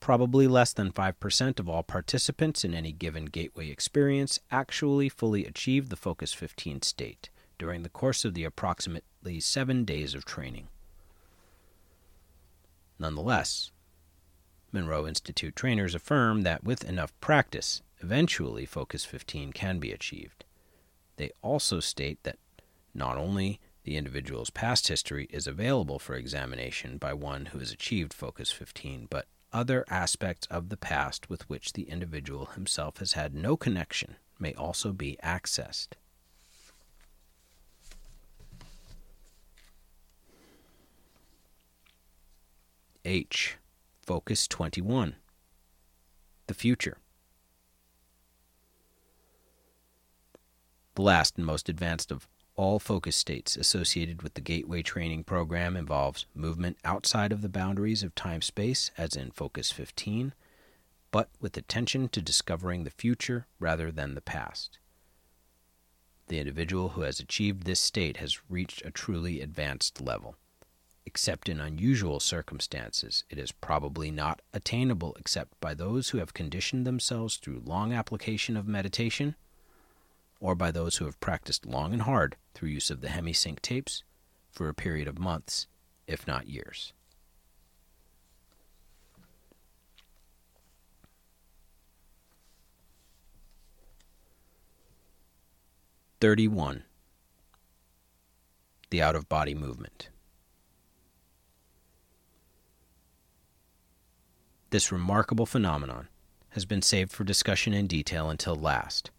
Probably less than 5% of all participants in any given gateway experience actually fully achieve the Focus 15 state during the course of the approximately seven days of training. Nonetheless, Monroe Institute trainers affirm that with enough practice, Eventually, Focus 15 can be achieved. They also state that not only the individual's past history is available for examination by one who has achieved Focus 15, but other aspects of the past with which the individual himself has had no connection may also be accessed. H. Focus 21 The Future. The last and most advanced of all focus states associated with the Gateway Training Program involves movement outside of the boundaries of time space, as in Focus 15, but with attention to discovering the future rather than the past. The individual who has achieved this state has reached a truly advanced level. Except in unusual circumstances, it is probably not attainable except by those who have conditioned themselves through long application of meditation or by those who have practiced long and hard through use of the hemisync tapes for a period of months, if not years. Thirty-one. The out of body movement. This remarkable phenomenon has been saved for discussion in detail until last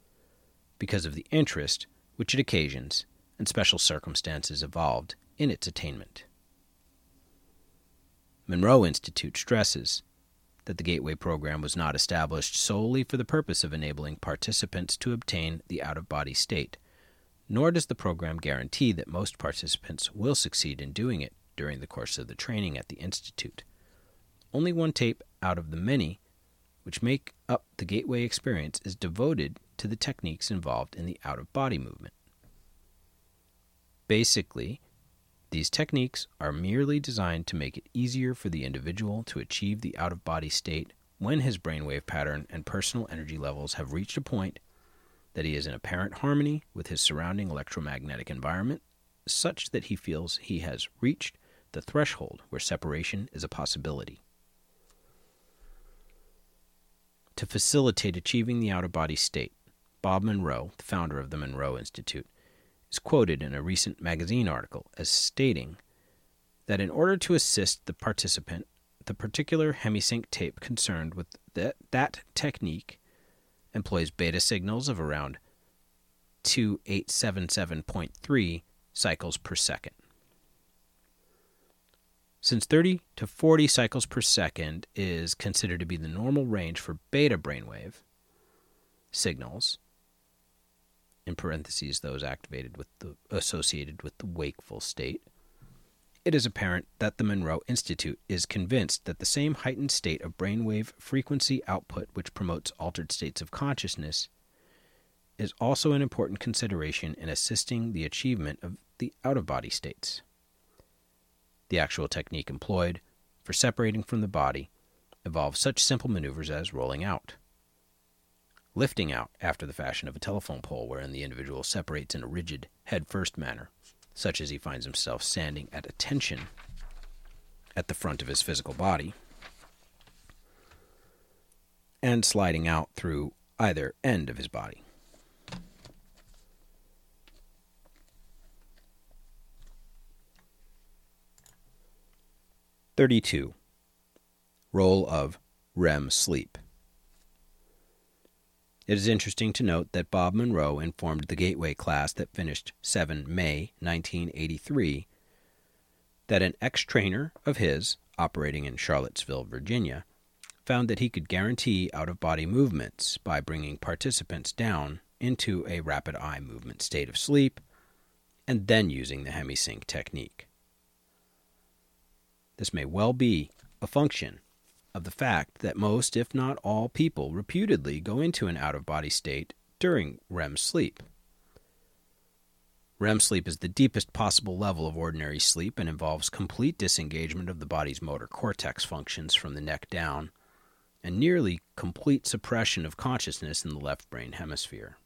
because of the interest which it occasions and special circumstances involved in its attainment. Monroe Institute stresses that the Gateway program was not established solely for the purpose of enabling participants to obtain the out of body state, nor does the program guarantee that most participants will succeed in doing it during the course of the training at the Institute. Only one tape out of the many which make up the Gateway experience is devoted to the techniques involved in the out of body movement. Basically, these techniques are merely designed to make it easier for the individual to achieve the out of body state when his brainwave pattern and personal energy levels have reached a point that he is in apparent harmony with his surrounding electromagnetic environment, such that he feels he has reached the threshold where separation is a possibility. To facilitate achieving the out of body state, Bob Monroe, the founder of the Monroe Institute, is quoted in a recent magazine article as stating that in order to assist the participant, the particular hemisync tape concerned with that, that technique employs beta signals of around 2877.3 cycles per second. Since 30 to 40 cycles per second is considered to be the normal range for beta brainwave signals, in parentheses those activated with the associated with the wakeful state, it is apparent that the Monroe Institute is convinced that the same heightened state of brainwave frequency output which promotes altered states of consciousness is also an important consideration in assisting the achievement of the out of body states. The actual technique employed for separating from the body involves such simple maneuvers as rolling out, lifting out after the fashion of a telephone pole, wherein the individual separates in a rigid, head first manner, such as he finds himself standing at attention at the front of his physical body, and sliding out through either end of his body. 32. Role of REM sleep. It is interesting to note that Bob Monroe informed the Gateway class that finished 7 May 1983 that an ex trainer of his, operating in Charlottesville, Virginia, found that he could guarantee out of body movements by bringing participants down into a rapid eye movement state of sleep and then using the hemisync technique. This may well be a function of the fact that most, if not all, people reputedly go into an out of body state during REM sleep. REM sleep is the deepest possible level of ordinary sleep and involves complete disengagement of the body's motor cortex functions from the neck down and nearly complete suppression of consciousness in the left brain hemisphere.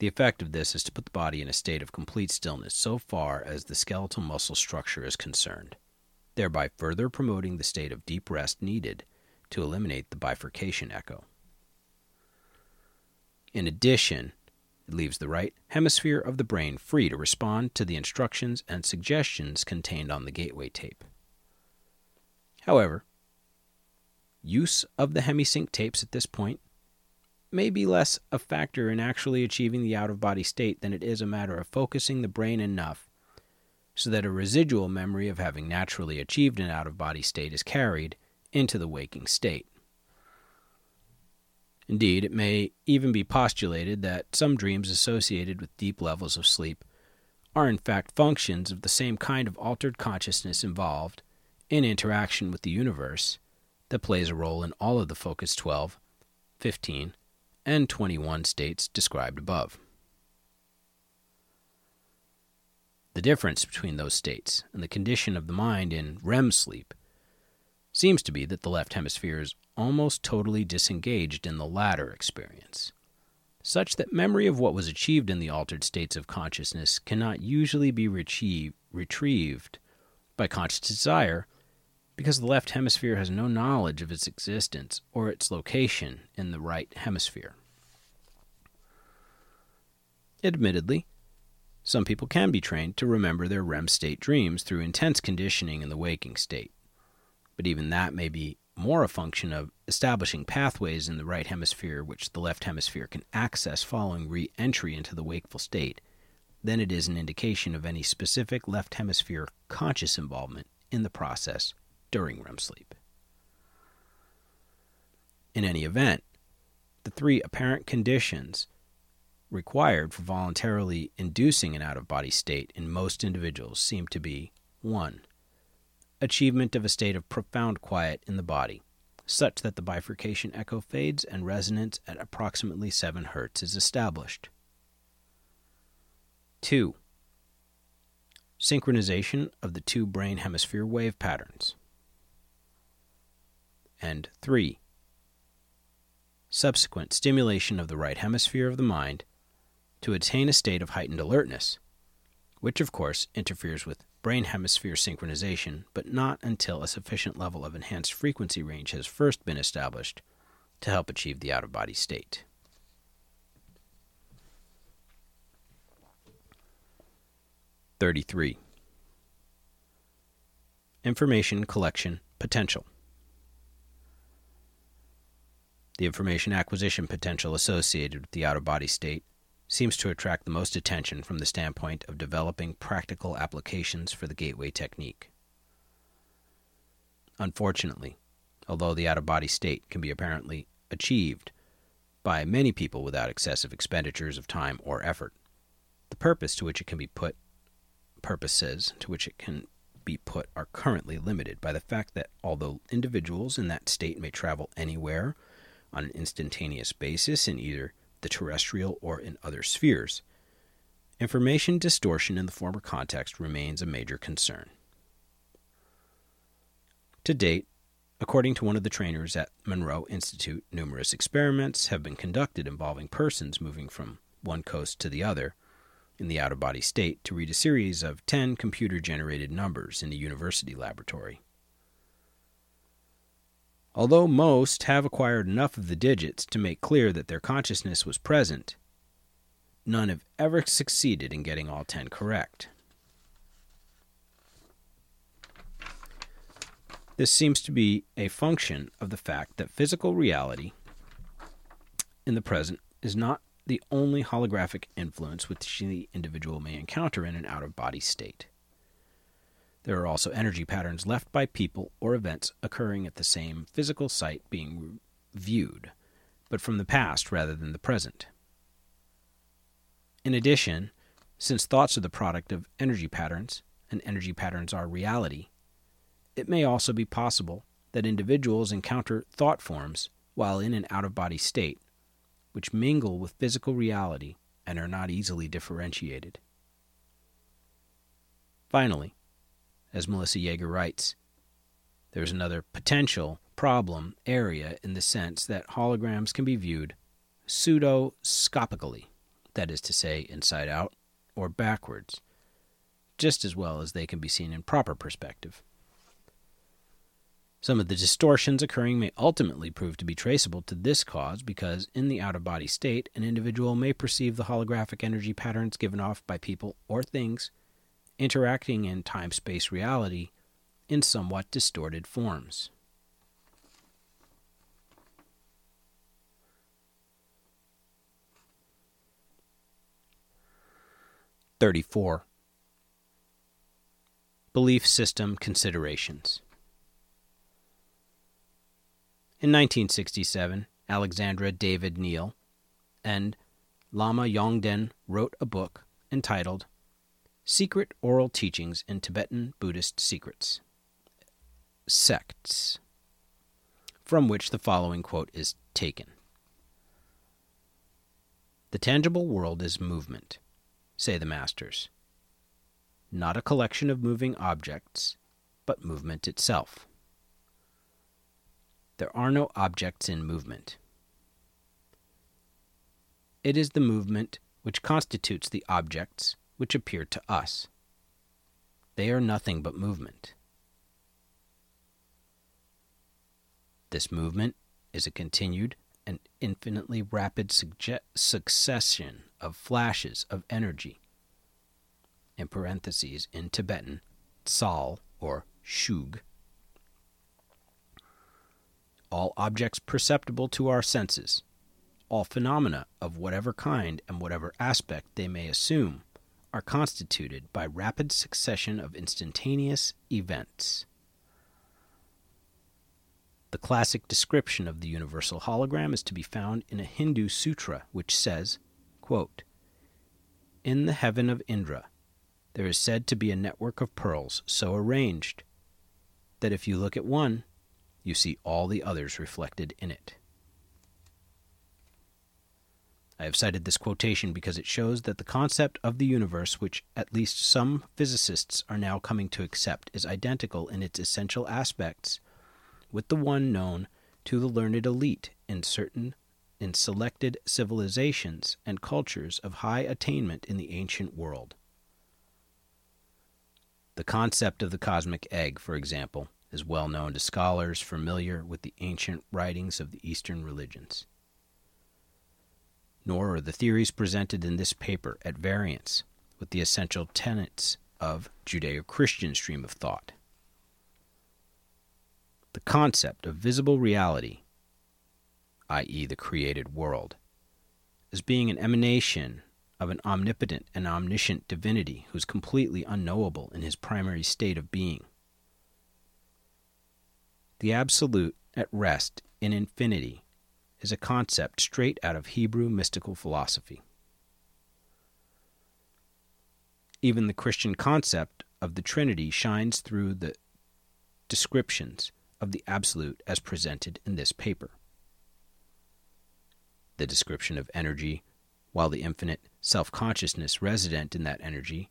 The effect of this is to put the body in a state of complete stillness so far as the skeletal muscle structure is concerned, thereby further promoting the state of deep rest needed to eliminate the bifurcation echo. In addition, it leaves the right hemisphere of the brain free to respond to the instructions and suggestions contained on the gateway tape. However, use of the hemisync tapes at this point may be less a factor in actually achieving the out of body state than it is a matter of focusing the brain enough so that a residual memory of having naturally achieved an out of body state is carried into the waking state. Indeed, it may even be postulated that some dreams associated with deep levels of sleep are in fact functions of the same kind of altered consciousness involved in interaction with the universe that plays a role in all of the Focus 12, 15, and 21 states described above. The difference between those states and the condition of the mind in REM sleep seems to be that the left hemisphere is almost totally disengaged in the latter experience, such that memory of what was achieved in the altered states of consciousness cannot usually be retrieve, retrieved by conscious desire because the left hemisphere has no knowledge of its existence or its location in the right hemisphere. Admittedly, some people can be trained to remember their REM state dreams through intense conditioning in the waking state, but even that may be more a function of establishing pathways in the right hemisphere which the left hemisphere can access following re entry into the wakeful state than it is an indication of any specific left hemisphere conscious involvement in the process during REM sleep. In any event, the three apparent conditions required for voluntarily inducing an out of body state in most individuals seem to be 1. Achievement of a state of profound quiet in the body, such that the bifurcation echo fades and resonance at approximately 7 Hz is established. 2. Synchronization of the two brain hemisphere wave patterns and 3. Subsequent stimulation of the right hemisphere of the mind to attain a state of heightened alertness, which of course interferes with brain hemisphere synchronization, but not until a sufficient level of enhanced frequency range has first been established to help achieve the out of body state. Thirty-three. Information collection potential. The information acquisition potential associated with the out of body state seems to attract the most attention from the standpoint of developing practical applications for the gateway technique. Unfortunately, although the out of body state can be apparently achieved by many people without excessive expenditures of time or effort, the purpose to which it can be put purposes to which it can be put are currently limited by the fact that although individuals in that state may travel anywhere on an instantaneous basis in either the terrestrial or in other spheres, information distortion in the former context remains a major concern. To date, according to one of the trainers at Monroe Institute, numerous experiments have been conducted involving persons moving from one coast to the other in the out of body state to read a series of 10 computer generated numbers in a university laboratory. Although most have acquired enough of the digits to make clear that their consciousness was present, none have ever succeeded in getting all 10 correct. This seems to be a function of the fact that physical reality in the present is not the only holographic influence which the individual may encounter in an out of body state. There are also energy patterns left by people or events occurring at the same physical site being viewed, but from the past rather than the present. In addition, since thoughts are the product of energy patterns, and energy patterns are reality, it may also be possible that individuals encounter thought forms while in an out of body state which mingle with physical reality and are not easily differentiated. Finally, as Melissa Jager writes, there's another potential problem area in the sense that holograms can be viewed pseudoscopically, that is to say, inside out or backwards, just as well as they can be seen in proper perspective. Some of the distortions occurring may ultimately prove to be traceable to this cause because, in the out of body state, an individual may perceive the holographic energy patterns given off by people or things interacting in time space reality in somewhat distorted forms. Thirty-four. Belief system considerations. In 1967, Alexandra David Néel and Lama Yongden wrote a book entitled Secret Oral Teachings in Tibetan Buddhist Secrets Sects, from which the following quote is taken The tangible world is movement, say the masters, not a collection of moving objects, but movement itself. There are no objects in movement. It is the movement which constitutes the objects which appear to us. They are nothing but movement. This movement is a continued and infinitely rapid succession of flashes of energy. In parentheses, in Tibetan, tsal or shug all objects perceptible to our senses, all phenomena of whatever kind and whatever aspect they may assume, are constituted by rapid succession of instantaneous events. The classic description of the universal hologram is to be found in a Hindu sutra which says, quote, In the heaven of Indra, there is said to be a network of pearls so arranged that if you look at one, you see all the others reflected in it. I have cited this quotation because it shows that the concept of the universe, which at least some physicists are now coming to accept, is identical in its essential aspects with the one known to the learned elite in certain in selected civilizations and cultures of high attainment in the ancient world. The concept of the cosmic egg, for example, is well known to scholars familiar with the ancient writings of the Eastern religions. Nor are the theories presented in this paper at variance with the essential tenets of Judeo Christian stream of thought. The concept of visible reality, i.e., the created world, as being an emanation of an omnipotent and omniscient divinity who is completely unknowable in his primary state of being. The Absolute at rest in infinity is a concept straight out of Hebrew mystical philosophy. Even the Christian concept of the Trinity shines through the descriptions of the Absolute as presented in this paper. The description of energy, while the infinite self consciousness resident in that energy,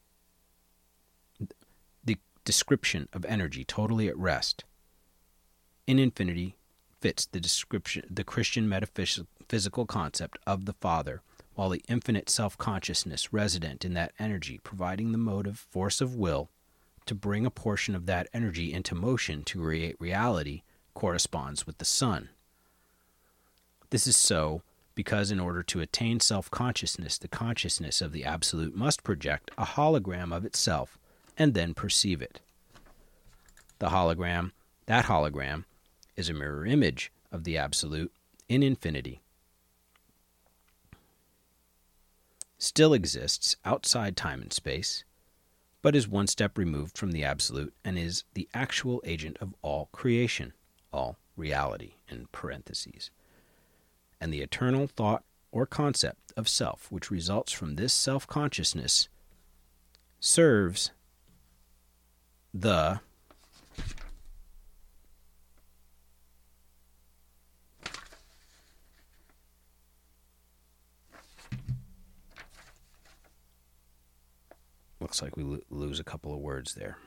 the description of energy totally at rest in infinity fits the description the Christian metaphysical concept of the Father, while the infinite self-consciousness resident in that energy providing the motive force of will to bring a portion of that energy into motion to create reality corresponds with the Son. This is so because in order to attain self-consciousness, the consciousness of the absolute must project a hologram of itself and then perceive it. The hologram, that hologram, is a mirror image of the Absolute in infinity. Still exists outside time and space, but is one step removed from the Absolute and is the actual agent of all creation, all reality, in parentheses. And the eternal thought or concept of self, which results from this self consciousness, serves the Looks like we lo- lose a couple of words there.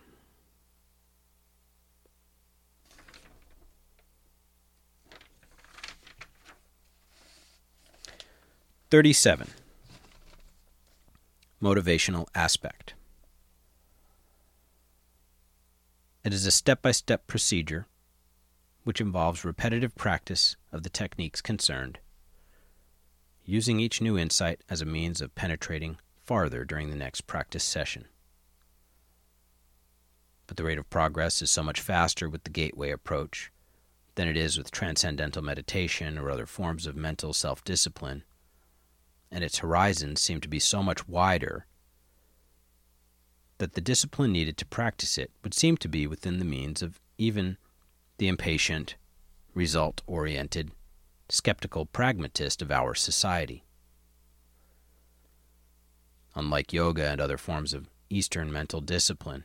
Thirty-seven. Motivational aspect. It is a step by step procedure which involves repetitive practice of the techniques concerned, using each new insight as a means of penetrating farther during the next practice session. But the rate of progress is so much faster with the gateway approach than it is with transcendental meditation or other forms of mental self discipline, and its horizons seem to be so much wider that the discipline needed to practice it would seem to be within the means of even the impatient, result oriented, skeptical pragmatist of our society. Unlike yoga and other forms of Eastern mental discipline,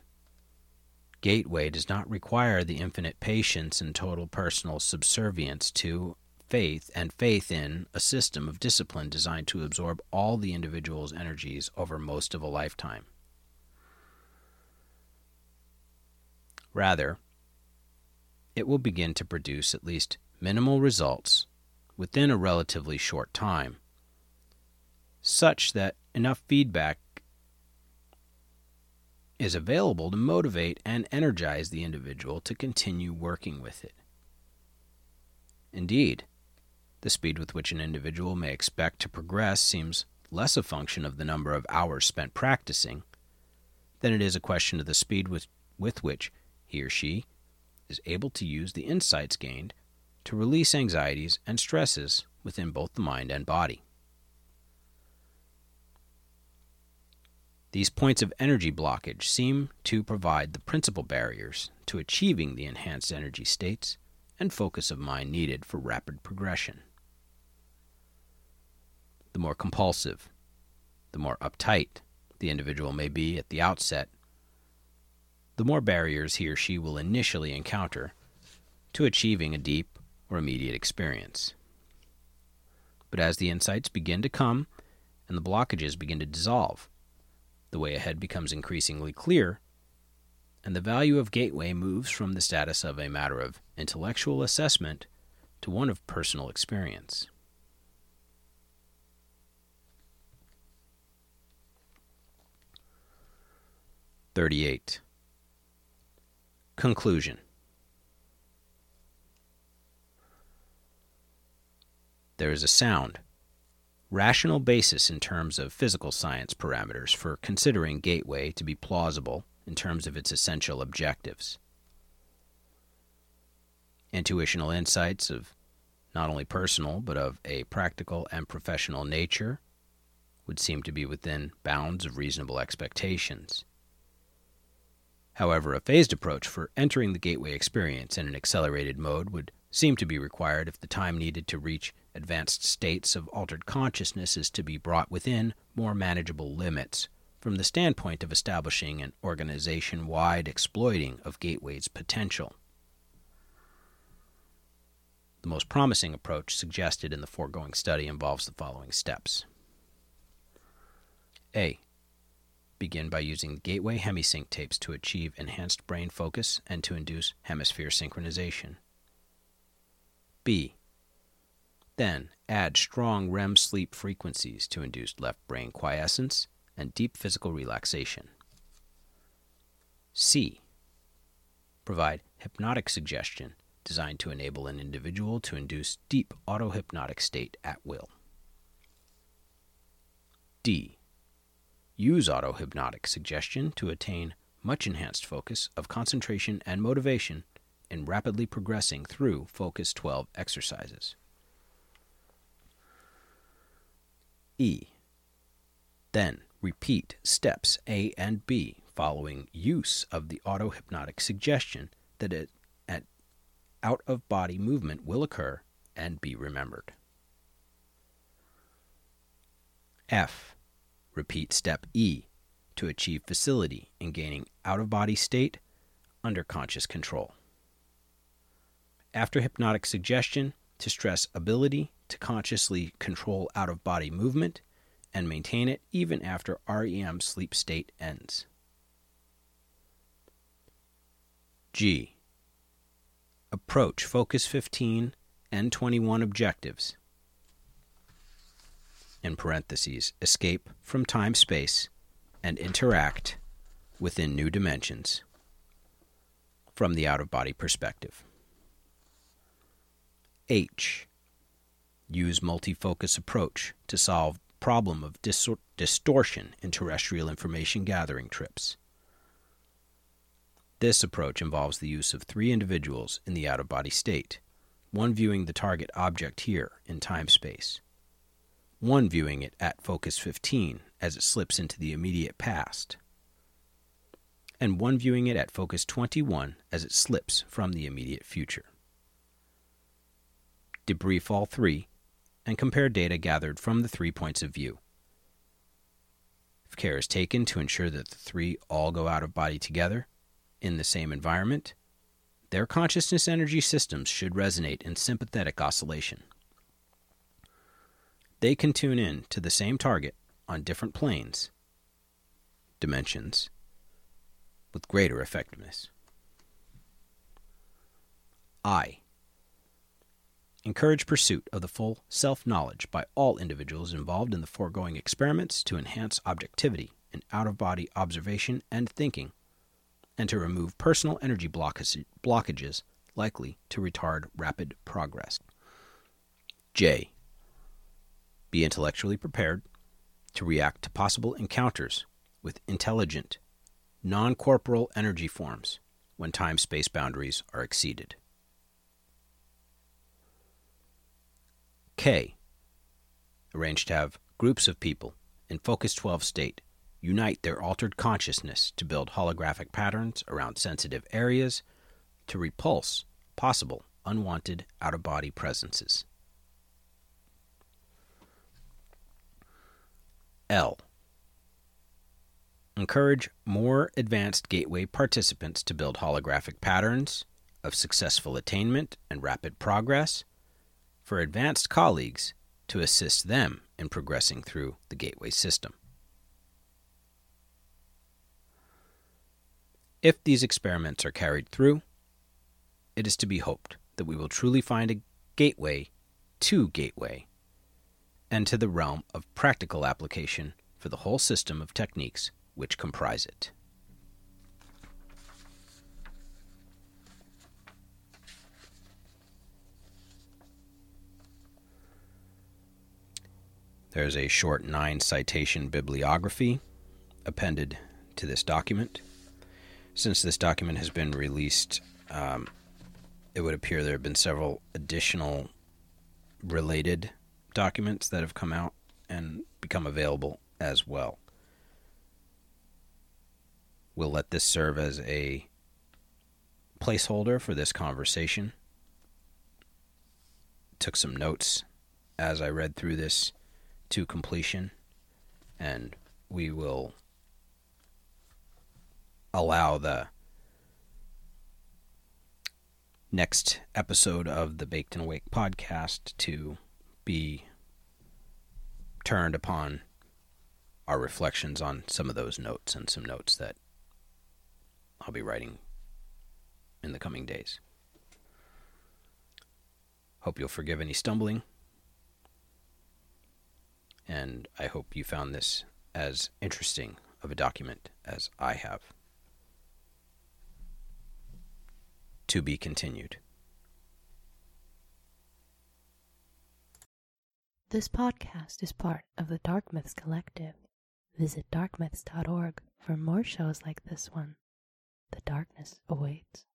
Gateway does not require the infinite patience and total personal subservience to faith and faith in a system of discipline designed to absorb all the individual's energies over most of a lifetime. Rather, it will begin to produce at least minimal results within a relatively short time, such that enough feedback is available to motivate and energize the individual to continue working with it. Indeed, the speed with which an individual may expect to progress seems less a function of the number of hours spent practicing than it is a question of the speed with, with which he or she is able to use the insights gained to release anxieties and stresses within both the mind and body. These points of energy blockage seem to provide the principal barriers to achieving the enhanced energy states and focus of mind needed for rapid progression. The more compulsive, the more uptight the individual may be at the outset, the more barriers he or she will initially encounter to achieving a deep or immediate experience. But as the insights begin to come and the blockages begin to dissolve, the way ahead becomes increasingly clear, and the value of Gateway moves from the status of a matter of intellectual assessment to one of personal experience. Thirty-eight. Conclusion. There is a sound rational basis in terms of physical science parameters for considering Gateway to be plausible in terms of its essential objectives. Intuitional insights of not only personal but of a practical and professional nature would seem to be within bounds of reasonable expectations. However, a phased approach for entering the gateway experience in an accelerated mode would seem to be required if the time needed to reach advanced states of altered consciousness is to be brought within more manageable limits from the standpoint of establishing an organization wide exploiting of Gateway's potential. The most promising approach suggested in the foregoing study involves the following steps. A. Begin by using gateway hemisync tapes to achieve enhanced brain focus and to induce hemisphere synchronization. B. Then add strong REM sleep frequencies to induce left brain quiescence and deep physical relaxation. C. Provide hypnotic suggestion designed to enable an individual to induce deep autohypnotic state at will. D Use autohypnotic suggestion to attain much enhanced focus of concentration and motivation in rapidly progressing through Focus 12 exercises. E. Then repeat steps A and B following use of the autohypnotic suggestion that it, an out of body movement will occur and be remembered. F. Repeat step E to achieve facility in gaining out of body state under conscious control. After hypnotic suggestion, to stress ability to consciously control out of body movement and maintain it even after REM sleep state ends. G. Approach Focus 15 and 21 objectives in parentheses, escape from time space and interact within new dimensions from the out of body perspective. H. Use multi-focus approach to solve problem of distortion in terrestrial information gathering trips. This approach involves the use of three individuals in the out of body state, one viewing the target object here in time space, one viewing it at focus 15 as it slips into the immediate past, and one viewing it at focus 21 as it slips from the immediate future. Debrief all three and compare data gathered from the three points of view. If care is taken to ensure that the three all go out of body together in the same environment, their consciousness energy systems should resonate in sympathetic oscillation they can tune in to the same target on different planes, dimensions, with greater effectiveness. I. Encourage pursuit of the full self knowledge by all individuals involved in the foregoing experiments to enhance objectivity in out of body observation and thinking, and to remove personal energy blockages likely to retard rapid progress. J. Be intellectually prepared to react to possible encounters with intelligent, non corporeal energy forms when time space boundaries are exceeded. K. Arrange to have groups of people in Focus 12 state unite their altered consciousness to build holographic patterns around sensitive areas to repulse possible unwanted out of body presences. L. Encourage more advanced gateway participants to build holographic patterns of successful attainment and rapid progress for advanced colleagues to assist them in progressing through the gateway system. If these experiments are carried through, it is to be hoped that we will truly find a gateway to gateway and to the realm of practical application for the whole system of techniques which comprise it. There's a short nine citation bibliography appended to this document. Since this document has been released, um, it would appear there have been several additional related documents that have come out and become available as well. We'll let this serve as a placeholder for this conversation. Took some notes as I read through this to completion, and we will allow the next episode of the Baked and Awake podcast to be turned upon our reflections on some of those notes and some notes that I'll be writing in the coming days. Hope you'll forgive any stumbling. And I hope you found this as interesting of a document as I have. To be continued. This podcast is part of the Dark Myths Collective. Visit darkmyths.org for more shows like this one. The darkness awaits.